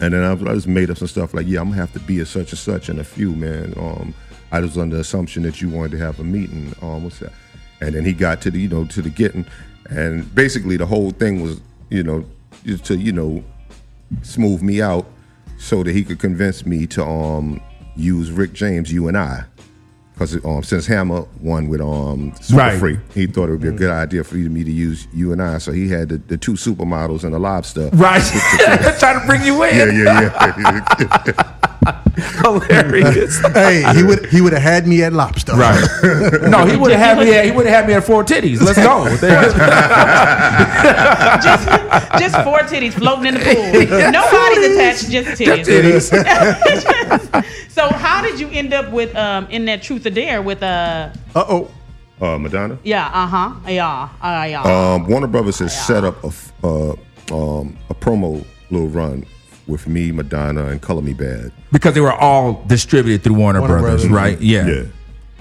And then I, I just made up some stuff like, yeah, I'm gonna have to be at such and such in a few, man. Um, I was under the assumption that you wanted to have a meeting. Um, what's that? And then he got to the, you know, to the getting, and basically the whole thing was, you know, to you know, smooth me out so that he could convince me to um use Rick James, you and I. Because um, since Hammer won with um Super Right. Freak, he thought it would be a good idea for me to use you and I. So he had the, the two supermodels and the lobster. Right. [laughs] Trying to bring you in. Yeah, yeah, yeah. [laughs] Hilarious. [laughs] hey, he would he would have had me at lobster. Right. [laughs] No, he would have had me. At, he would have had me at four titties. Let's go. [laughs] just, just four titties floating in the pool. Nobody's attached, just titties. Just so how did you end up with um in that truth or dare with uh Uh oh. Uh, Madonna. Yeah, uh huh. Yeah, uh, yeah. Um, Warner Brothers has set up a f- uh, um, a promo little run with me, Madonna, and Color Me Badd. Because they were all distributed through Warner, Warner Brothers, Brothers. right? Yeah. Yeah.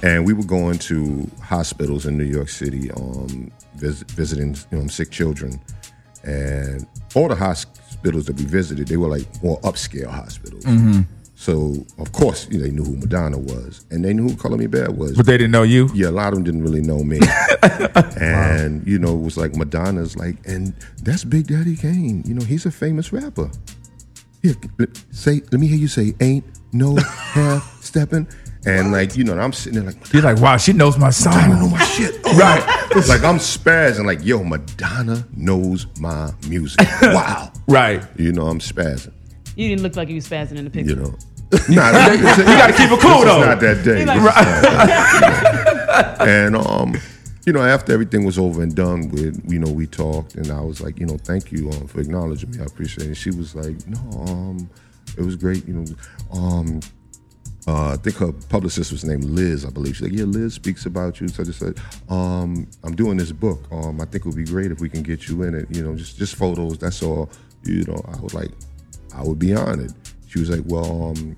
And we were going to hospitals in New York City, um, vis- visiting you know, sick children. And all the hospitals that we visited, they were like more upscale hospitals. Mm-hmm. So, of course, you know, they knew who Madonna was. And they knew who Color Me Badd was. But they didn't know you. Yeah, a lot of them didn't really know me. [laughs] and, you know, it was like Madonna's like, and that's Big Daddy Kane. You know, he's a famous rapper. Here, say, let me hear you say, ain't no [laughs] half stepping. And like, you know, I'm sitting there like, You're like, wow, she knows my I don't know song. my shit. [laughs] Oh, Right. It's like I'm spazzing, like, yo, Madonna knows my music. [laughs] Wow. Right. You know, I'm spazzing. you didn't look like you was spazzing in the picture. You know. nah, You gotta keep it cool, this is though. not that day. He like- This is not that day. and um, you know, after everything was over and done with, you know, we talked, and I was like, you know, thank you um, for acknowledging me. I appreciate it. She was like, no, um, it was great. You know, um, uh, I think her publicist was named Liz, I believe. She's like, yeah, Liz speaks about you. So I just said, um, I'm doing this book. Um, I think it would be great if we can get you in it. You know, just just photos. That's all. You know, I was like, I would be honored. She was like, well, um,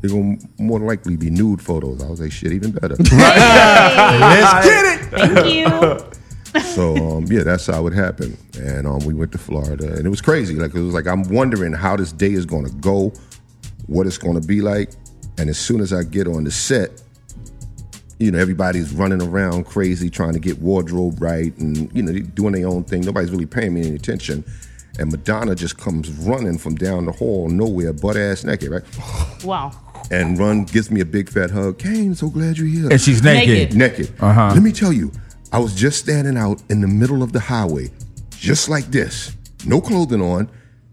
they're gonna more likely be nude photos. I was like, shit, even better. [laughs] Let's get it. Thank you. [laughs] so um, yeah, that's how it happened. And um, we went to Florida, and it was crazy. Like it was like I'm wondering how this day is gonna go, what it's gonna be like. And as soon as I get on the set, you know, everybody's running around crazy trying to get wardrobe right, and you know, doing their own thing. Nobody's really paying me any attention. And Madonna just comes running from down the hall, nowhere, butt ass naked, right? Wow. And run, gives me a big fat hug. Kane, so glad you're here. And she's naked. Naked. naked. Uh-huh. Let me tell you, I was just standing out in the middle of the highway, just like this, no clothing on,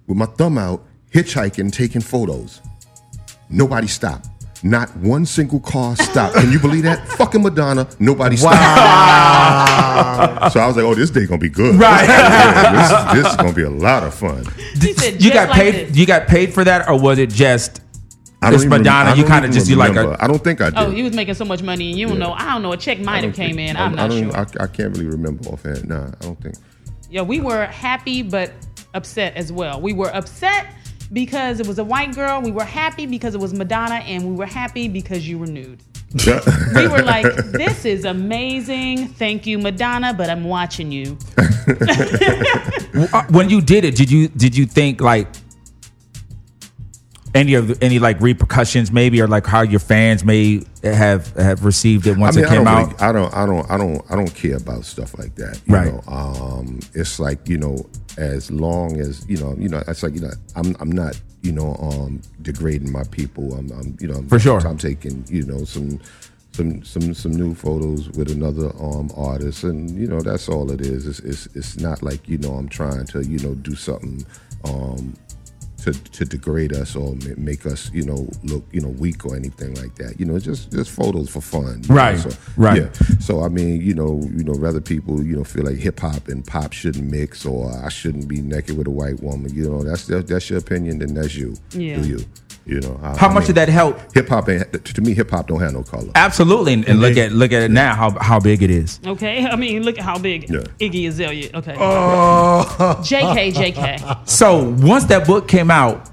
with my thumb out, hitchhiking, taking photos. Nobody stopped. Not one single car stopped. Can you believe that? [laughs] Fucking Madonna, nobody stopped. Wow. [laughs] so I was like, oh, this day gonna be good. Right. [laughs] Yeah, this, this is gonna be a lot of fun. He said, You got like paid. this. You got paid for that, or was it just? I It's Madonna, I you don't kinda just- you like a- remember. I don't think I did. Oh, you was making so much money, and you don't Yeah. know. I don't know. A check I might have came think- in. I- I'm I not don't sure. I, I can't really remember offhand. Nah, I don't think. yeah, we were happy but upset as well. We were upset because it was a white girl. We were happy because it was Madonna, and we were happy because you were nude. We were [laughs] like, "This is amazing. Thank you, Madonna." But I'm watching you. [laughs] [laughs] Uh, when you did it, did you did you think like any of any like repercussions maybe, or like how your fans may have have received it once I mean, it came I out? Really, I don't. I don't. I don't. I don't care about stuff like that. You Right. Know? Um, it's like you know, as long as you know, you know, it's like you know, I'm. I'm not. You know, um, degrading my people. I'm. I'm you know, For sure. I'm taking. You know, some. Some, some some new photos with another um artist and you know that's all it is it's, it's it's not like you know I'm trying to you know do something um to, to degrade us or make us, you know, look, you know, weak or anything like that. You know, just just photos for fun. Right, So, right. Yeah. So I mean, you know, you know, rather people, you know, feel like hip hop and pop shouldn't mix or I shouldn't be naked with a white woman. You know, that's that, that's your opinion, then that's you. Yeah. Do you? You know. I- How I much mean, did that help? Hip hop to me. Hip hop don't have no color. Absolutely, and, and look at look at it now how how big it is. Okay, I mean, look at how big Yeah. Iggy Azalea. Okay, Oh. JK, JK. [laughs] So once that book came out,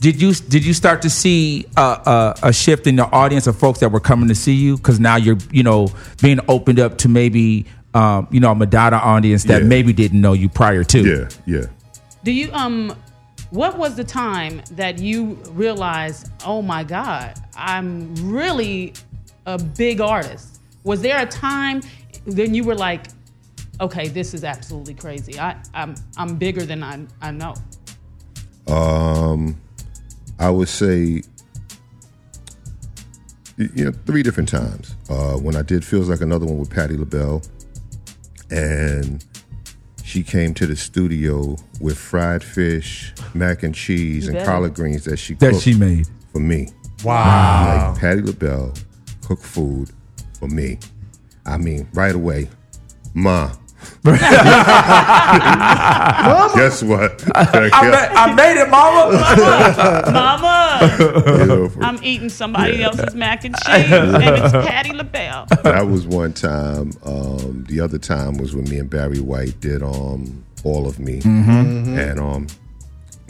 did you did you start to see a, a, a shift in the audience of folks that were coming to see you? Because now you're you know being opened up to maybe um, you know a Madonna audience that Yeah. maybe didn't know you prior to. Yeah. Yeah. Do you um what was the time that you realized, "Oh my god, I'm really a big artist?" Was there a time then you were like, "Okay, this is absolutely crazy. I I'm I'm bigger than I I know." Um, I would say, you know, three different times. Uh, when I did feels like another one with Patti LaBelle, and she came to the studio with fried fish, mac and cheese, and collard greens that she That cooked she made. for me. Wow. Like Patti LaBelle cooked food for me. I mean, right away, ma, Guess what? I, ma- I made it, mama. Mama, You know, for- I'm eating somebody else's mac and cheese, and it's Patti LaBelle. that was one time. Um, the other time was when me and Barry White did um, all of me, and um,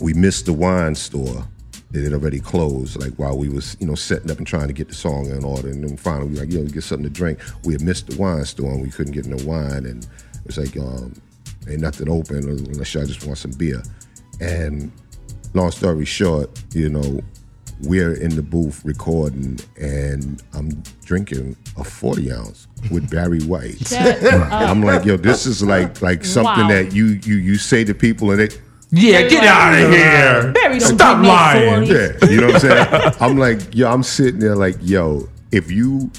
we missed the wine store. It had already closed. Like while we was you know setting up and trying to get the song in order, and then finally we were like yo get something to drink. We had missed the wine store and we couldn't get no wine, and it was like um, ain't nothing open unless y'all just want some beer. And long story short, you know, we're in the booth recording, and I'm drinking a 40 ounce with Barry White. [laughs] Shut. I'm like, yo, this is like like something Wow. that you you you say to people, and it. Yeah, get out of here. Barry don't Stop lying. Yeah, you know what I'm saying? I'm like, yo, I'm sitting there like, yo, if you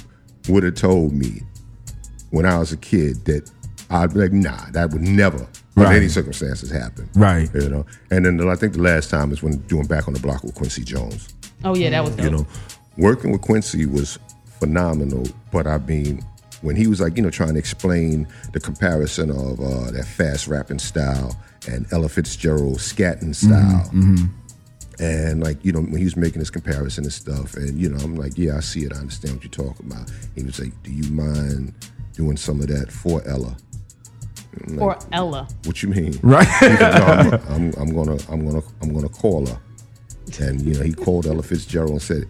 would have told me when I was a kid that I'd be like, nah, that would never, under Right. any circumstances, happen. Right. You know, and then the, I think the last time is when doing back on the block with Quincy Jones. Oh yeah, that was dope. You know, working with Quincy was phenomenal, but I mean, when he was like, you know, trying to explain the comparison of uh, that fast rapping style and Ella Fitzgerald scatting style. And like, you know, when he was making this comparison and stuff, and you know, I'm like, yeah, I see it, I understand what you're talking about. He was like, Do you mind doing some of that for Ella? For Ella. What you mean? Right. Said, no, I'm, I'm, [laughs] I'm gonna, I'm gonna, I'm gonna call her. And you know, he called Ella Fitzgerald and said,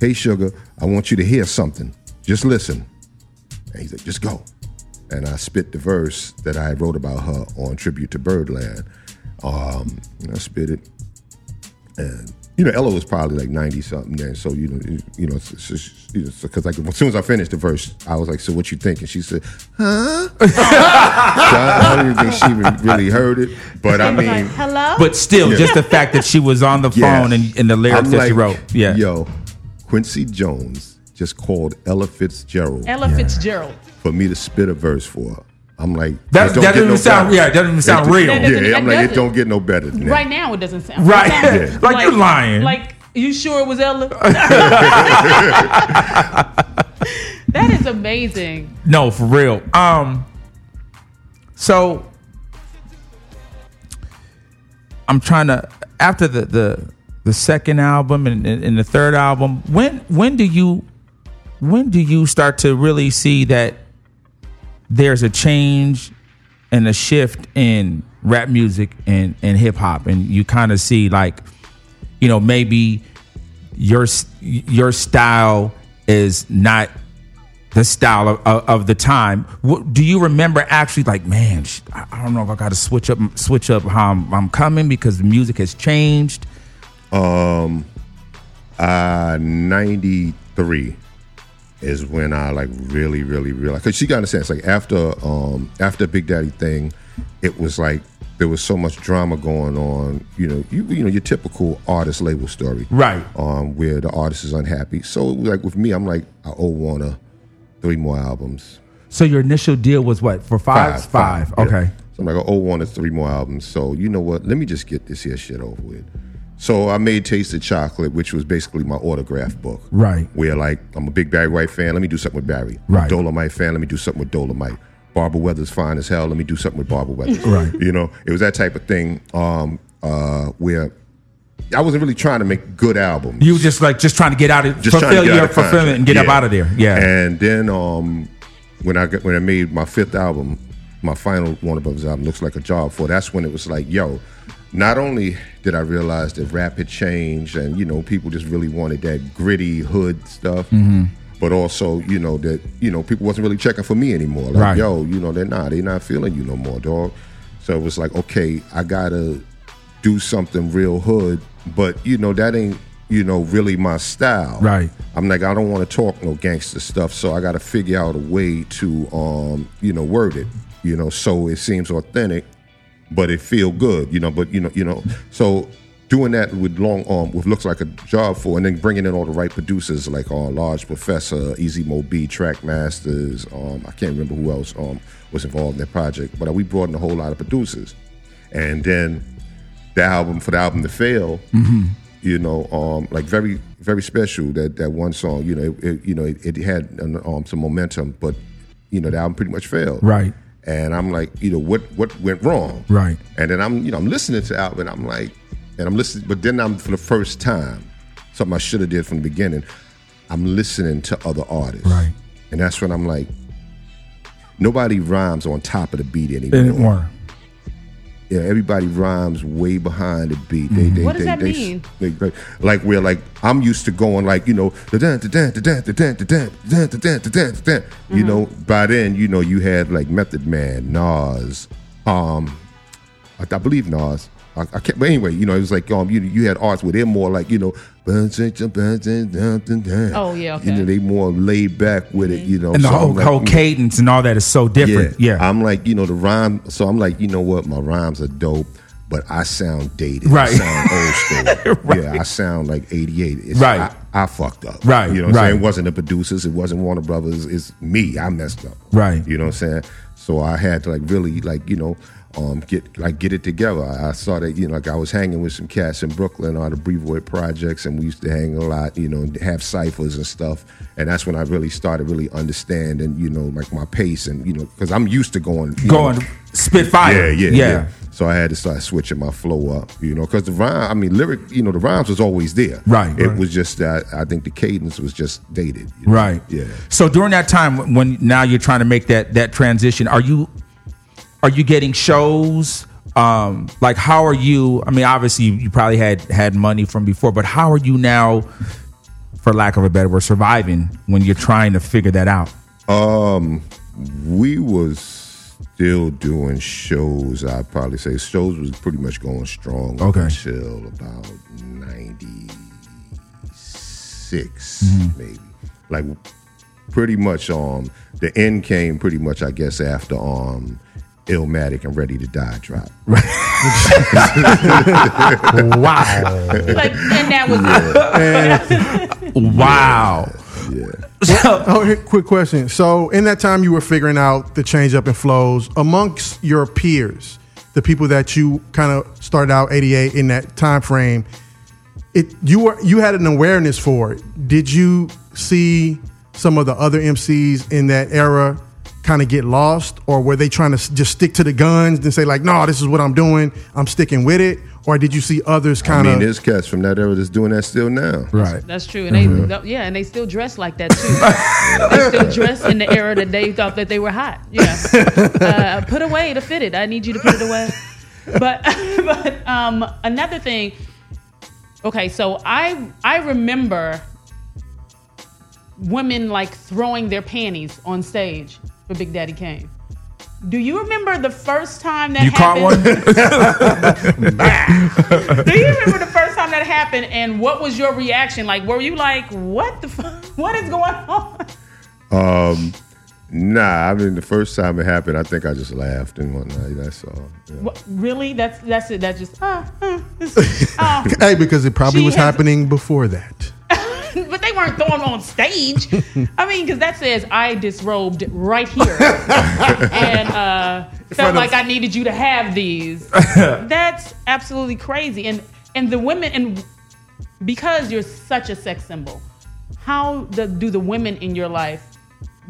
"Hey, sugar, I want you to hear something. Just listen." And he said, "Just go." And I spit the verse that I wrote about her on tribute to Birdland. Um, and I spit it, and you know, Ella was probably like ninety something then. So you know, you- you know, because like as soon as I finished the verse, I was like, "So what you think?" And she said, "Huh?" [laughs] so I, I don't even think she even really heard it, but I Like, mean, hello. But still, Yeah. just the fact that she was on the [laughs] Yeah. phone and, and the lyrics I'm that she wrote. Yeah. Yo, Quincy Jones just called Ella Fitzgerald Ella Fitzgerald. for me to spit a verse for her. I'm like, That- it don't that doesn't even sound- better. yeah, it doesn't sound It- real. That doesn't- Yeah, I'm like, it don't get no better than that. Right now, it doesn't sound Right. it Yeah. [laughs] Like you're lying. Like you sure it was Ella? [laughs] that is amazing. No, for real. Um so I'm trying to after the the the second album and, and, and the third album, when when do you when do you start to really see that there's a change and a shift in rap music and, and hip hop and you kind of see like you know maybe your your style is not the style of, of, of the time. What, do you remember actually like, man, I, don't know if I got to switch up switch up how I'm, I'm coming because the music has changed. Um, uh, 93 is when I like really, really realized. Cause she got a sense like after, um, after Big Daddy thing, it was like there was so much drama going on. You know, you you know your typical artist label story, Right. Um, where the artist is unhappy. So like with me, I'm like I owe Warner three more albums. So your initial deal was what for five? Five. yeah. Okay. So I'm like, I owe Warner three more albums. So you know what? Let me just get this here shit over with. So I made Taste of Chocolate, which was basically my autograph book. Right. Where like I'm a big Barry White fan. Let me do something with Barry. Right. Dolemite fan. Let me do something with Dolemite. Barbara Weathers fine as hell. Let me do something with Barbara Weathers. [laughs] Right. You know, it was that type of thing. Um, uh, where I wasn't really trying to make good albums. You were just like just trying to get out of Just fulfill your of fulfillment and get up out of there. Yeah. And then um, when I got, when I made my fifth album, my final Warner Brothers album looks like a job for. That's when it was like, yo. Not only did I realize that rap had changed, and you know, people just really wanted that gritty hood stuff, Mm-hmm. but also, you know, that you know, people wasn't really checking for me anymore. Like, Right. yo, you know, they're not, they're not feeling you no more, dog. So it was like, okay, I gotta do something real hood, but you know, that ain't, you know, really my style. Right. I'm like, I don't want to talk no gangster stuff, so I got to figure out a way to, um, you know, word it, you know, so it seems authentic, but it feel good, you know. But you know, you know, so doing that with long um with looks like a job for, and then bringing in all the right producers like uh, Large Professor, Easy Mo Bee, Track Masters, um, I can't remember who else um was involved in that project, but we brought in a whole lot of producers, and then the album for the album to fail you know, um, like very, very special. That that one song, you know, it, it- you know, it, it had um, some momentum, but you know, the album pretty much failed. Right. And I'm like, you know, what what went wrong? Right. And then I'm, you know, I'm listening to Alvin. I'm like, and I'm listening, but then I'm for the first time, something I should have did from the beginning. I'm listening to other artists. Right. And that's when I'm like, nobody rhymes on top of the beat anymore. Anymore. Yeah, everybody rhymes way behind the beat. They, they, What does they, that they, mean? They, like where like I'm used to going like you know the dun the dun the dun the dun the dun the dun the dun the dun. You know, by then you know you had like Method Man, Nas, um, I, I believe Nas. I, I can't. But anyway, you know, it was like um, you you had arts where they're more like you know. Oh yeah, You know, they more laid back with it. Mm-hmm. You know, And the so whole, like, whole mm. cadence and all that is so different. Yeah. I'm like, you know, the rhyme. So I'm like, you know what? My rhymes are dope, but I sound dated. Right. I sound old school. [laughs] Right. Yeah, I sound like 88. It's, Right. I, I fucked up. Right, You know what right. I'm saying? It wasn't the producers. It wasn't Warner Brothers. It's me. I messed up. Right. You know what I'm saying? So I had to like really like, you know, um, get like get it together. I I started, you know, like I was hanging with some cats in Brooklyn on the Brevoort projects, and we used to hang a lot, you know, have ciphers and stuff. And that's when I really started really understanding, you know, like my pace and you know, because I'm used to going, Going know, spit fire. yeah, yeah, Yeah. yeah, So I had to start switching my flow up, you know, because the rhyme, I mean, lyric, you know, the rhymes was always there. Right, It right. was just that I think the cadence was just dated. you know? Right. Yeah. So during that time when now you're trying to make that that transition, are you are you getting shows? Um, like how are you? I mean, obviously you, probably had had money from before, but how are you now, for lack of a better word, surviving when you're trying to figure that out? Um, we was still doing shows. I'd probably say shows was pretty much going strong Okay. until about ninety maybe. Like pretty much um the end came pretty much I guess after um Illmatic and Ready to Die drop. [laughs] Wow! Like, and that was [laughs] wow! Oh, here, quick question. So, in that time, you were figuring out the change up in flows amongst your peers, the people that you kind of started out '88 in that time frame. It you were you had an awareness for it. Did you see some of the other MCs in that era kind of get lost, or were they trying to just stick to the guns and say like, "No, this is what I'm doing. I'm sticking with it," or did you see others kind of? I kind mean, of? there's cats from that era that's doing that still now. Right. That's true, and they yeah, and they still dress like that too. [laughs] they still dress in the era that they thought that they were hot. Yeah, [laughs] uh, put away the fitted. I need you to put it away. But [laughs] but um, another thing. Okay, so I I remember women like throwing their panties on stage for Big Daddy Kane. Do you remember the first time that You caught happened? one? [laughs] Do you remember the first time that happened and what was your reaction? Like, were you like, what the fuck? [laughs] What is going on? Um, nah, I mean the first time it happened, I think I just laughed and whatnot. That's all. Yeah. What, really? That's that's it. That just, uh, uh, [laughs] uh. hey, because it probably She was has- happening before that. [laughs] but they weren't throwing on stage. I mean, because that says I disrobed right here, [laughs] and uh, felt like I needed you to have these. [laughs] That's absolutely crazy. And and the women and because you're such a sex symbol, how the, do the women in your life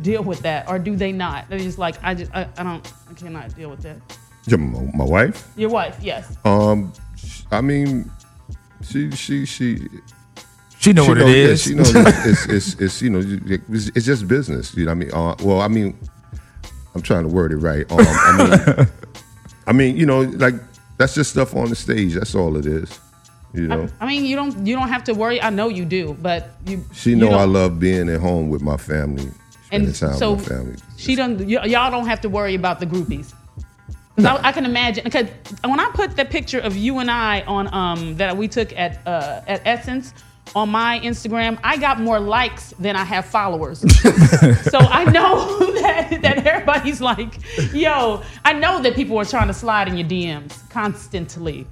deal with that, or do they not? They're just like, I just, I, I don't, I cannot deal with that. Yeah, My, my wife. Your wife, yes. Um, I mean, she she she. She know she what knows- it yeah, is. she knows [laughs] it's, it's, it's, it's you know it's, it's just business. You know what I mean? Uh, well, I mean, I'm trying to word it right. Um, I mean, [laughs] I mean, you know, like that's just stuff on the stage. That's all it is. You know, I mean, you don't, you don't have to worry. I know you do, but you. she you know I love being at home with my family, spending And time so with my family. she don't. Y- y'all don't have to worry about the groupies. Because I, I can imagine. Because when I put the picture of you and I on um that we took at uh, at Essence on my Instagram, I got more likes than I have followers. [laughs] so I know [laughs] that that everybody's like, yo. I know that people are trying to slide in your DMs constantly.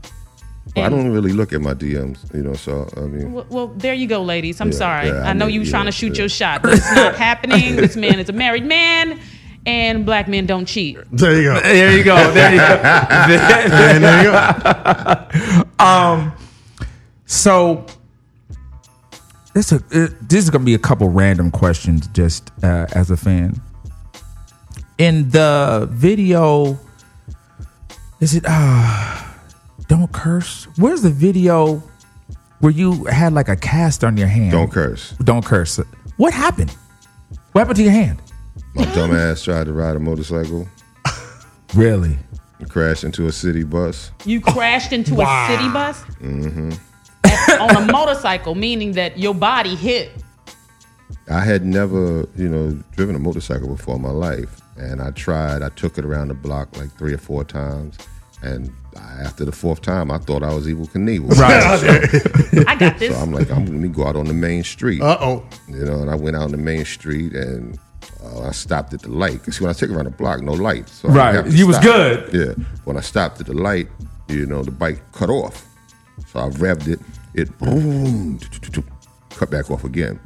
Well, I don't really look at my DMs, you know. So I mean, Well, well, there you go, ladies. I'm Yeah, sorry. yeah, I I know mean, you yeah, trying to shoot yeah. your shot, but it's not [laughs] happening. This man is a married man, and black men don't cheat. There you go. There you go. There you go. And there you go. um, so this a, it, this is gonna be a couple random questions just uh, as a fan. in the video, is it? Uh, don't curse. Where's the video where you had like a cast on your hand? Don't curse. Don't curse. What happened? What happened to your hand? My dumb ass tried to ride a motorcycle [laughs] Really? and crashed into a city bus. You crashed into a city bus hmm on a motorcycle, meaning that your body hit. I had never, you know, driven a motorcycle before in my life, and I tried. I took it around the block like three or four times, and after the fourth time, I thought I was Evel Knievel. Right. [laughs] [laughs] I got this. So I'm like, I'm going to go out on the main street. Uh oh. You know, and I went out on the main street and uh, I stopped at the light. Cause when I take around the block, no light. So Right. have to You was good. Yeah. When I stopped at the light, you know, the bike cut off. So I revved it. It boom, cut back off again.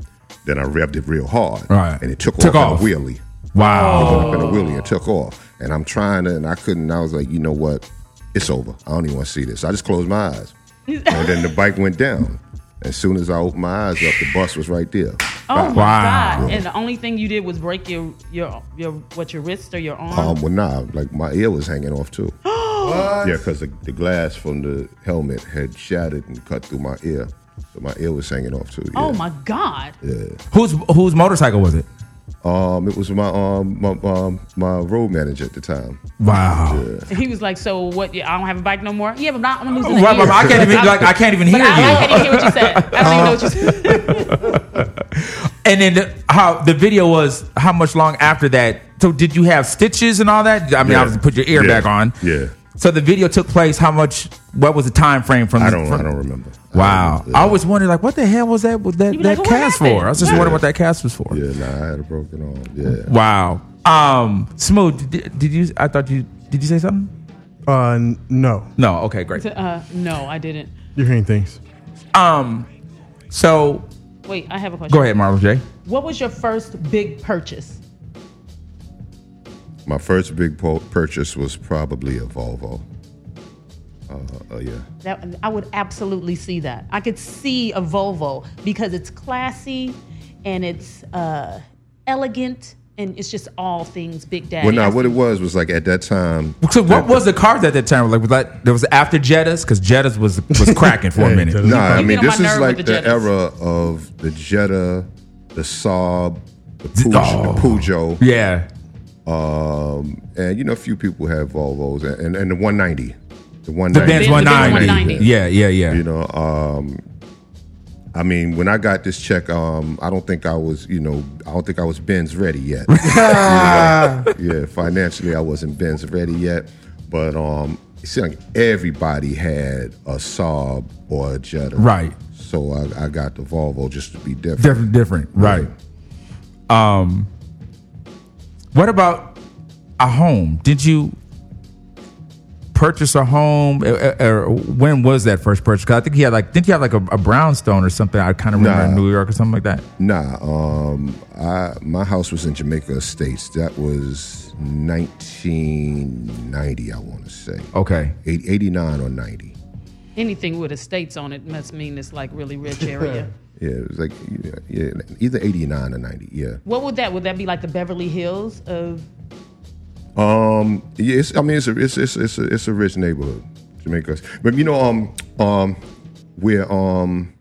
Then I revved it real hard. Right. And it took, Took off, off. in a wheelie. Wow. It went up in a wheelie and took off. And I'm trying to, and I couldn't. I was like, you know what? It's over. I don't even want to see this. I just closed my eyes. [laughs] and then the bike went down. As soon as I opened my eyes up, the bus was right there. Oh my Wow. god! And the only thing you did was break your your your what your wrist or your arm. Um, well, nah, like my ear was hanging off too. [gasps] Yeah, because the, the glass from the helmet had shattered and cut through my ear, so my ear was hanging off too. Yeah. Oh my god! Yeah. Whose whose motorcycle was it? Um, it was my um my um my road manager at the time. Wow. And he was like, "So what? I don't have a bike no more. Yeah, but not, I'm losing. Right, but I can't even like I can't even hear I, I can't even hear what you said. I don't even know what you said. [laughs] And then the, how the video was how much long after that? So did you have stitches and all that? I mean, Yeah. obviously put your ear Yeah. back on. Yeah. So the video took place. How much? What was the time frame from? I don't from- I don't remember. I Wow. don't- I always wondered like, what the hell was that? Was that that like, cast for? I was just Yeah. wondering what that cast was for. Yeah, nah, I had a broken arm. Yeah. Wow. Um, smooth. Did, did you? I thought you. Did you say something? Uh, no. No. Okay. Great. Uh, no, I didn't. You're hearing things. Um. So Wait, I have a question. go ahead, Marlon J. What was your first big purchase? My first big po- purchase was probably a Volvo. Uh, oh yeah. That I would absolutely see that. I could see a Volvo because it's classy and it's uh, elegant and it's just all things Big Daddy. Well, no, what it was was like at that time. So what was the cars at that time? Like was that there was after Jettas because Jettas was was [laughs] cracking for a minute. Jettas. No, I mean this is like the, the era of the Jetta, the Saab, the Peugeot, the Peugeot Yeah. Um, and you know a few people have Volvos, and, and, and the 190, the The 190. Benz Benz 190. 190. Yeah, yeah, yeah. You know, um, I mean, when I got this check, um, I don't think I was, you know, I don't think I was Benz ready yet. [laughs] You know? yeah, financially, I wasn't Benz ready yet, but um, it seemed like everybody had a Saab or a Jetta, Right. So I, I got the Volvo just to be different. Different, different. Right. Um. What about a home? Did you purchase a home? Uh, uh, uh, when was that first purchase? 'Cause I think he had like, didn't you have like a, a brownstone or something? I kind of remember Nah. in New York or something like that. Nah, um, I my house was in Jamaica Estates. That was 1990, I want to say. Okay. Eight- 89 or 90. Anything with estates on it must mean it's like really rich area. [laughs] Yeah, it was like yeah, yeah, either 89 or 90. Yeah. what would that? Would that be like the Beverly Hills of? Um. Yes. I mean, it's a it's it's it's a, it's a rich neighborhood, Jamaica. But you know, um, um, where um,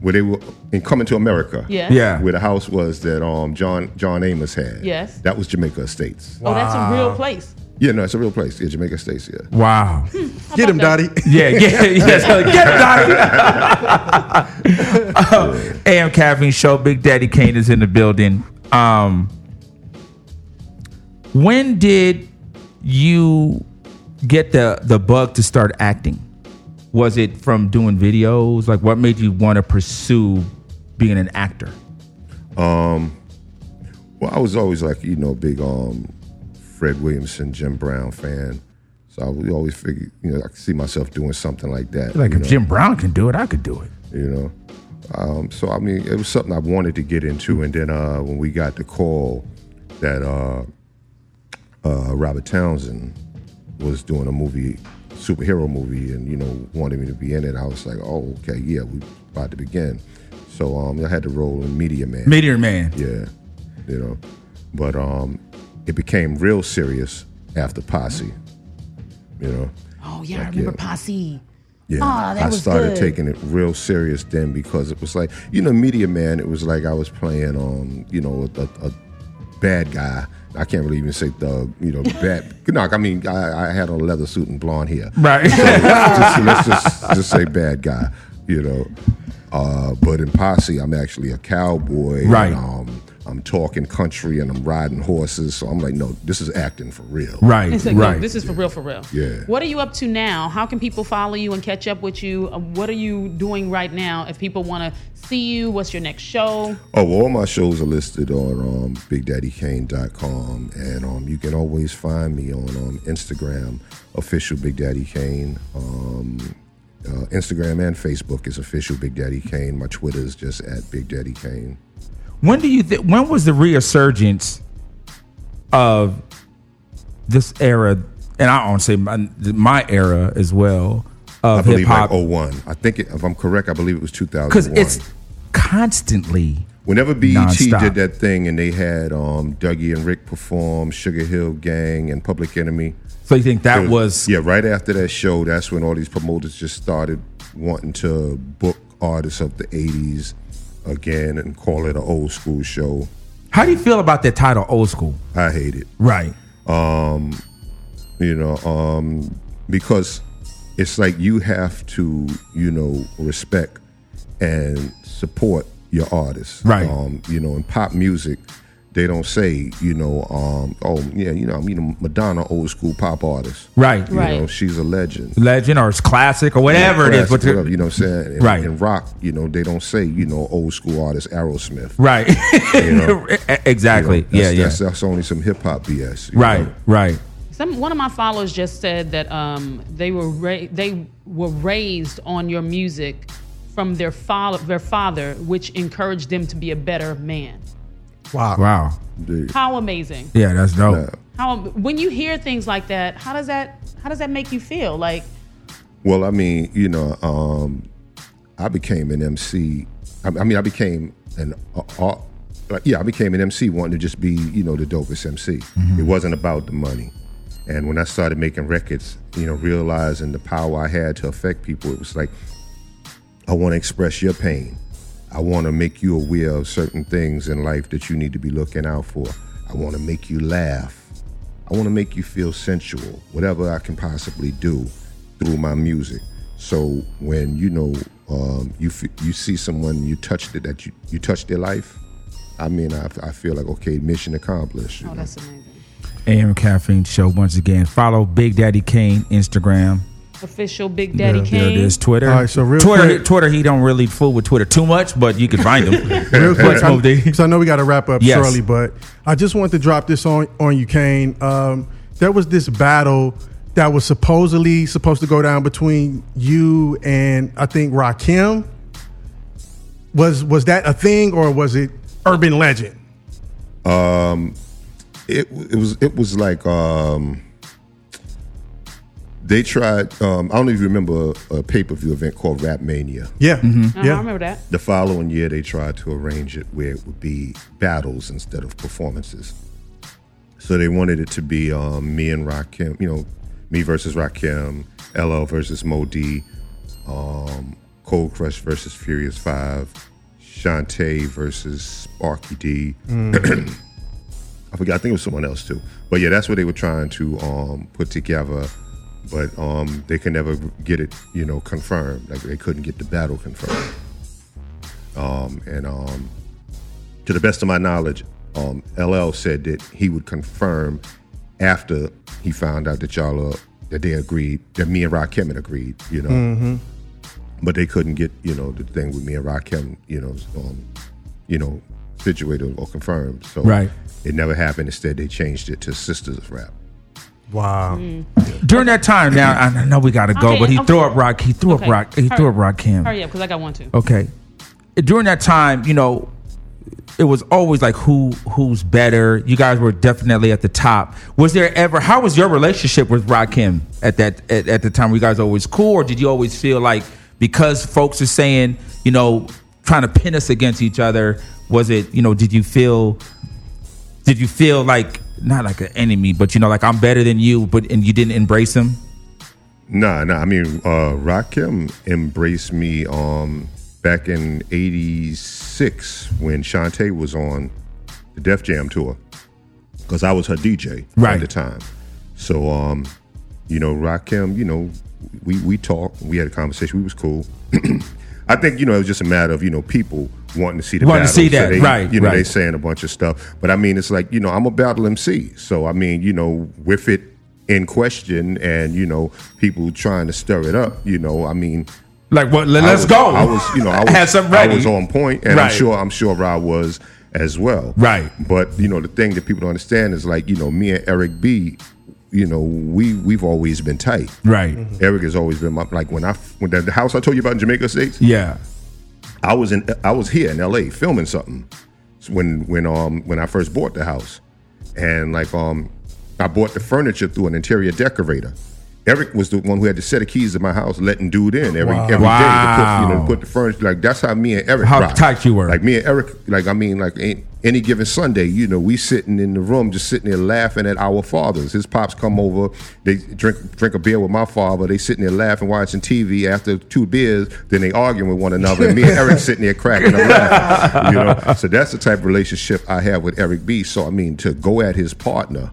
where they were in coming to America. Yes. Yeah. Where the house was that um John John Amos had. Yes. That was Jamaica Estates. Oh, that's a real place. Yeah, no, it's a real place. Yeah, Jamaica Estates. Yeah. Wow. [laughs] Get him, Dottie. Yeah, [laughs] yeah, yeah. So get him, Dottie. AM Caffeine Show. Big Daddy Kane is in the building. Um, when did you get the the bug to start acting? Was it from doing videos? Like, what made you want to pursue being an actor? Um, well, I was always like you know big um Fred Williamson, Jim Brown fan. So I always figure, you know, I could see myself doing something like that. Like, if know? Jim Brown can do it, I could do it. you know. Um, so I mean, it was something I wanted to get into, and then uh, when we got the call that uh, uh, Robert Townsend was doing a movie, superhero movie, and you know wanted me to be in it, I was like, oh, okay, yeah, we about to begin. So um, I had to roll in Meteor Man. Meteor Man. Yeah, you know, but um, it became real serious after Posse. You know. Oh yeah, I remember yeah. Posse. Yeah, Ah, that I was started good. taking it real serious then because it was like, you know, Meteor Man. It was like I was playing, um, you know, a, a, a bad guy. I can't really even say thug, you know, [laughs] bad. no, I mean, I, I had on a leather suit and blonde hair. Right. [laughs] just, let's just just say bad guy, you know. Uh, but in Posse, I'm actually a cowboy. Right. And, um, I'm talking country and I'm riding horses. So I'm like, no, this is acting for real. right. It's like, no, right. this is for real, for real. Yeah. What are you up to now? How can people follow you and catch up with you? Uh, What are you doing right now? If people want to see you, what's your next show? Oh, well, all my shows are listed on um, BigDaddyKane.com, and um, you can always find me on um, Instagram, official Big Daddy Kane. Um, uh, Instagram and Facebook is official Big Daddy Kane. My Twitter is just at Big Daddy Kane. When do you think? When was the resurgence of this era? And I want to say my, my era as well of hip believe like hop 01. I think, it, if I'm correct, I believe it was 2001. because it's constantly Whenever BET nonstop. did that thing and they had um, Dougie and Rick perform, Sugar Hill Gang and Public Enemy. So you think that There was yeah right after that show that's when all these promoters just started wanting to book artists of the 80s again and call it an old school show How do you feel about that title, old school? i hate it Right. Um, you know um because it's like you have to you know respect and support your artists Right. um you know in pop music they don't say you know um oh yeah you know you know madonna old school pop artist Right. you Right. know she's a legend Legend or it's classic or whatever it is. Classic, But whatever, you know what I'm saying? In, Right. In rock, you know, they don't say, you know, old school artist Aerosmith. right. know, [laughs] exactly. You know, yeah. that's, Yeah. That's, that's only some hip hop BS. right. know? Right. Some one of my followers just said that um, they were ra- they were raised on your music from their father, their father, which encouraged them to be a better man. Wow. Wow. Dude. How amazing! Yeah. That's dope. Yeah. How when you hear things like that, how does that how does that make you feel? Like Well, I mean, you know, um, I became an MC. I, I mean, I became an uh, uh, like, yeah, I became an MC wanting to just be, you know, the dopest MC. It wasn't about the money. And when I started making records, you know, realizing the power I had to affect people, it was like, I want to express your pain. I want to make you aware of certain things in life that you need to be looking out for. I want to make you laugh. I want to make you feel sensual, whatever I can possibly do through my music. So when you know um, you f- you see someone you touched it that you you touched their life, I mean I, I feel like okay, mission accomplished. you oh, know? that's amazing. AM Caffeine Show once again. Follow Big Daddy Kane Instagram. Official Big Daddy Yeah, Kane. There it is. Twitter. All right, so real Twitter. quick- Twitter. He don't really fool with Twitter too much, but you can find him. [laughs] Real quick, Let's because I know we got to wrap up Yes. shortly, but I just want to drop this on on you, Kane. Um, there was this battle that was supposedly supposed to go down between you and I think Rakim. Was was that a thing or was it urban legend? Um, it it was it was like um they tried um I don't even remember a pay per view event called Rap Mania. Yeah, Uh-huh, I remember that. The following year they tried to arrange it where it would be battles instead of performances. So they wanted it to be um, me and Rakim, you know, me versus Rakim, LL versus Moe Dee, um, Cold Crush versus Furious Five, Shante versus Sparky D. [clears throat] I forgot. I think it was someone else too. But yeah, that's what they were trying to um, put together. But um, they could never get it, you know, confirmed. Like they couldn't get the battle confirmed. Um, and um, to the best of my knowledge, um, LL said that he would confirm after he found out that y'all uh, that they agreed that me and Rakim agreed. You know, but they couldn't get you know the thing with me and Rakim. You know, um, you know, situated or confirmed. So Right. it never happened. Instead, they changed it to Sisters of Rap. Wow. Mm. During that time, now I know we got to go, Okay, but he okay. threw up rock. He threw Okay. up rock. He Hurry- threw up rock Kim. Hurry up, because I got one too. Okay. During that time, you know, it was always like who who's better. You guys were definitely at the top. Was there ever? How was your relationship with Rakim at that at, at the time? Were you guys always cool, or did you always feel like because folks are saying, you know, trying to pin us against each other? Was it, you know, did you feel? Did you feel like not like an enemy, but you know, like I'm better than you, but and you didn't embrace him. Nah, nah. I mean, uh, Rakim embraced me um, back in '86 when Shante was on the Def Jam tour because I was her DJ Right. at the time. So, um, you know, Rakim, you know, we we talked, we had a conversation, we was cool. [clears throat] I think you know it was just a matter of you know people wanting to see the Wanting to see that, they, right, You know, right. they saying a bunch of stuff, but I mean, it's like you know, I'm a battle MC, so I mean, you know, with it in question and you know people trying to stir it up, you know, I mean, Like, what? Let, I us was- go. I was, you know, I was, had something I was on point, and Right. I'm sure, I'm sure Rob was as well. Right. But you know, the thing that people don't understand is like, you know, me and Eric B, you know, we we've always been tight. Right. Eric has always been my like when I when the, the house I told you about in Jamaica Estates. Yeah. I was in I was here in L.A. filming something when when um when I first bought the house, and like um I bought the furniture through an interior decorator. Eric was the one who had the set of keys to my house, letting dude in every every day to put you know to put the furniture. Like that's how me and Eric. How rock. tight you were. Like me and Eric. Like I mean, like ain't- any given Sunday, you know, we sitting in the room, just sitting there laughing at our fathers. His pops come over, they drink drink a beer with my father. They sitting there laughing, watching TV. After two beers, then they arguing with one another. And me and Eric sitting there cracking up laughing. You know, [laughs] so that's the type of relationship I have with Eric B. So I mean, to go at his partner.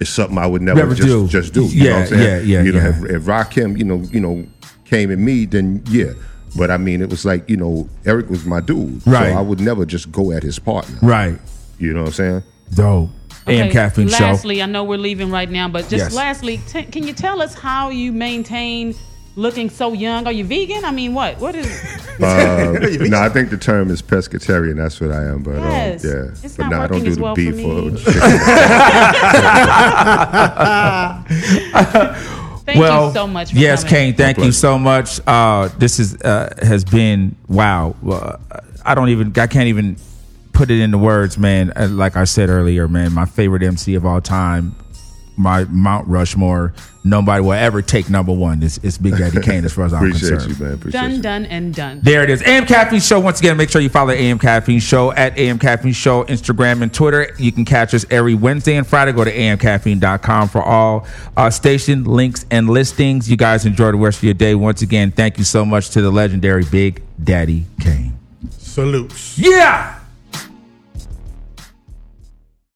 is something I would never, Never just do. just do. You know Yeah, what I'm saying? yeah, yeah, You know, yeah. if, if Rakim, you know, you know, came at me, then yeah. But I mean, it was like you know, Eric was my dude, Right. so I would never just go at his partner. Right. You know what I'm saying? Dope. AM Caffeine Show. lastly, I know we're leaving right now, but just Yes. lastly, t- can you tell us how you maintain looking so young? Are you vegan? I mean, what? What is? [laughs] [laughs] Uh, [laughs] no, I think the term is pescatarian. That's what I am. But Yes. um, yeah, It's but not no, I don't do the well for beef me. or chicken. Thank well, you so much. For yes, coming. Kane. Thank you so much. Uh, this is uh, has been wow. Uh, I don't even. I can't even put it into words, man. Uh, Like I said earlier, man, my favorite MC of all time, my Mount Rushmore. Nobody will ever take number one. It's, it's Big Daddy Kane, as far as I'm [laughs] Appreciate concerned. you, man. Appreciate Done, you. done, and done. There it is. AM Caffeine Show. Once again, make sure you follow AM Caffeine Show at AM Caffeine Show, Instagram and Twitter. You can catch us every Wednesday and Friday. Go to amcaffeine.com for all uh, station links and listings. You guys enjoy the rest of your day. Once again, thank you so much to the legendary Big Daddy Kane. Salutes. Yeah!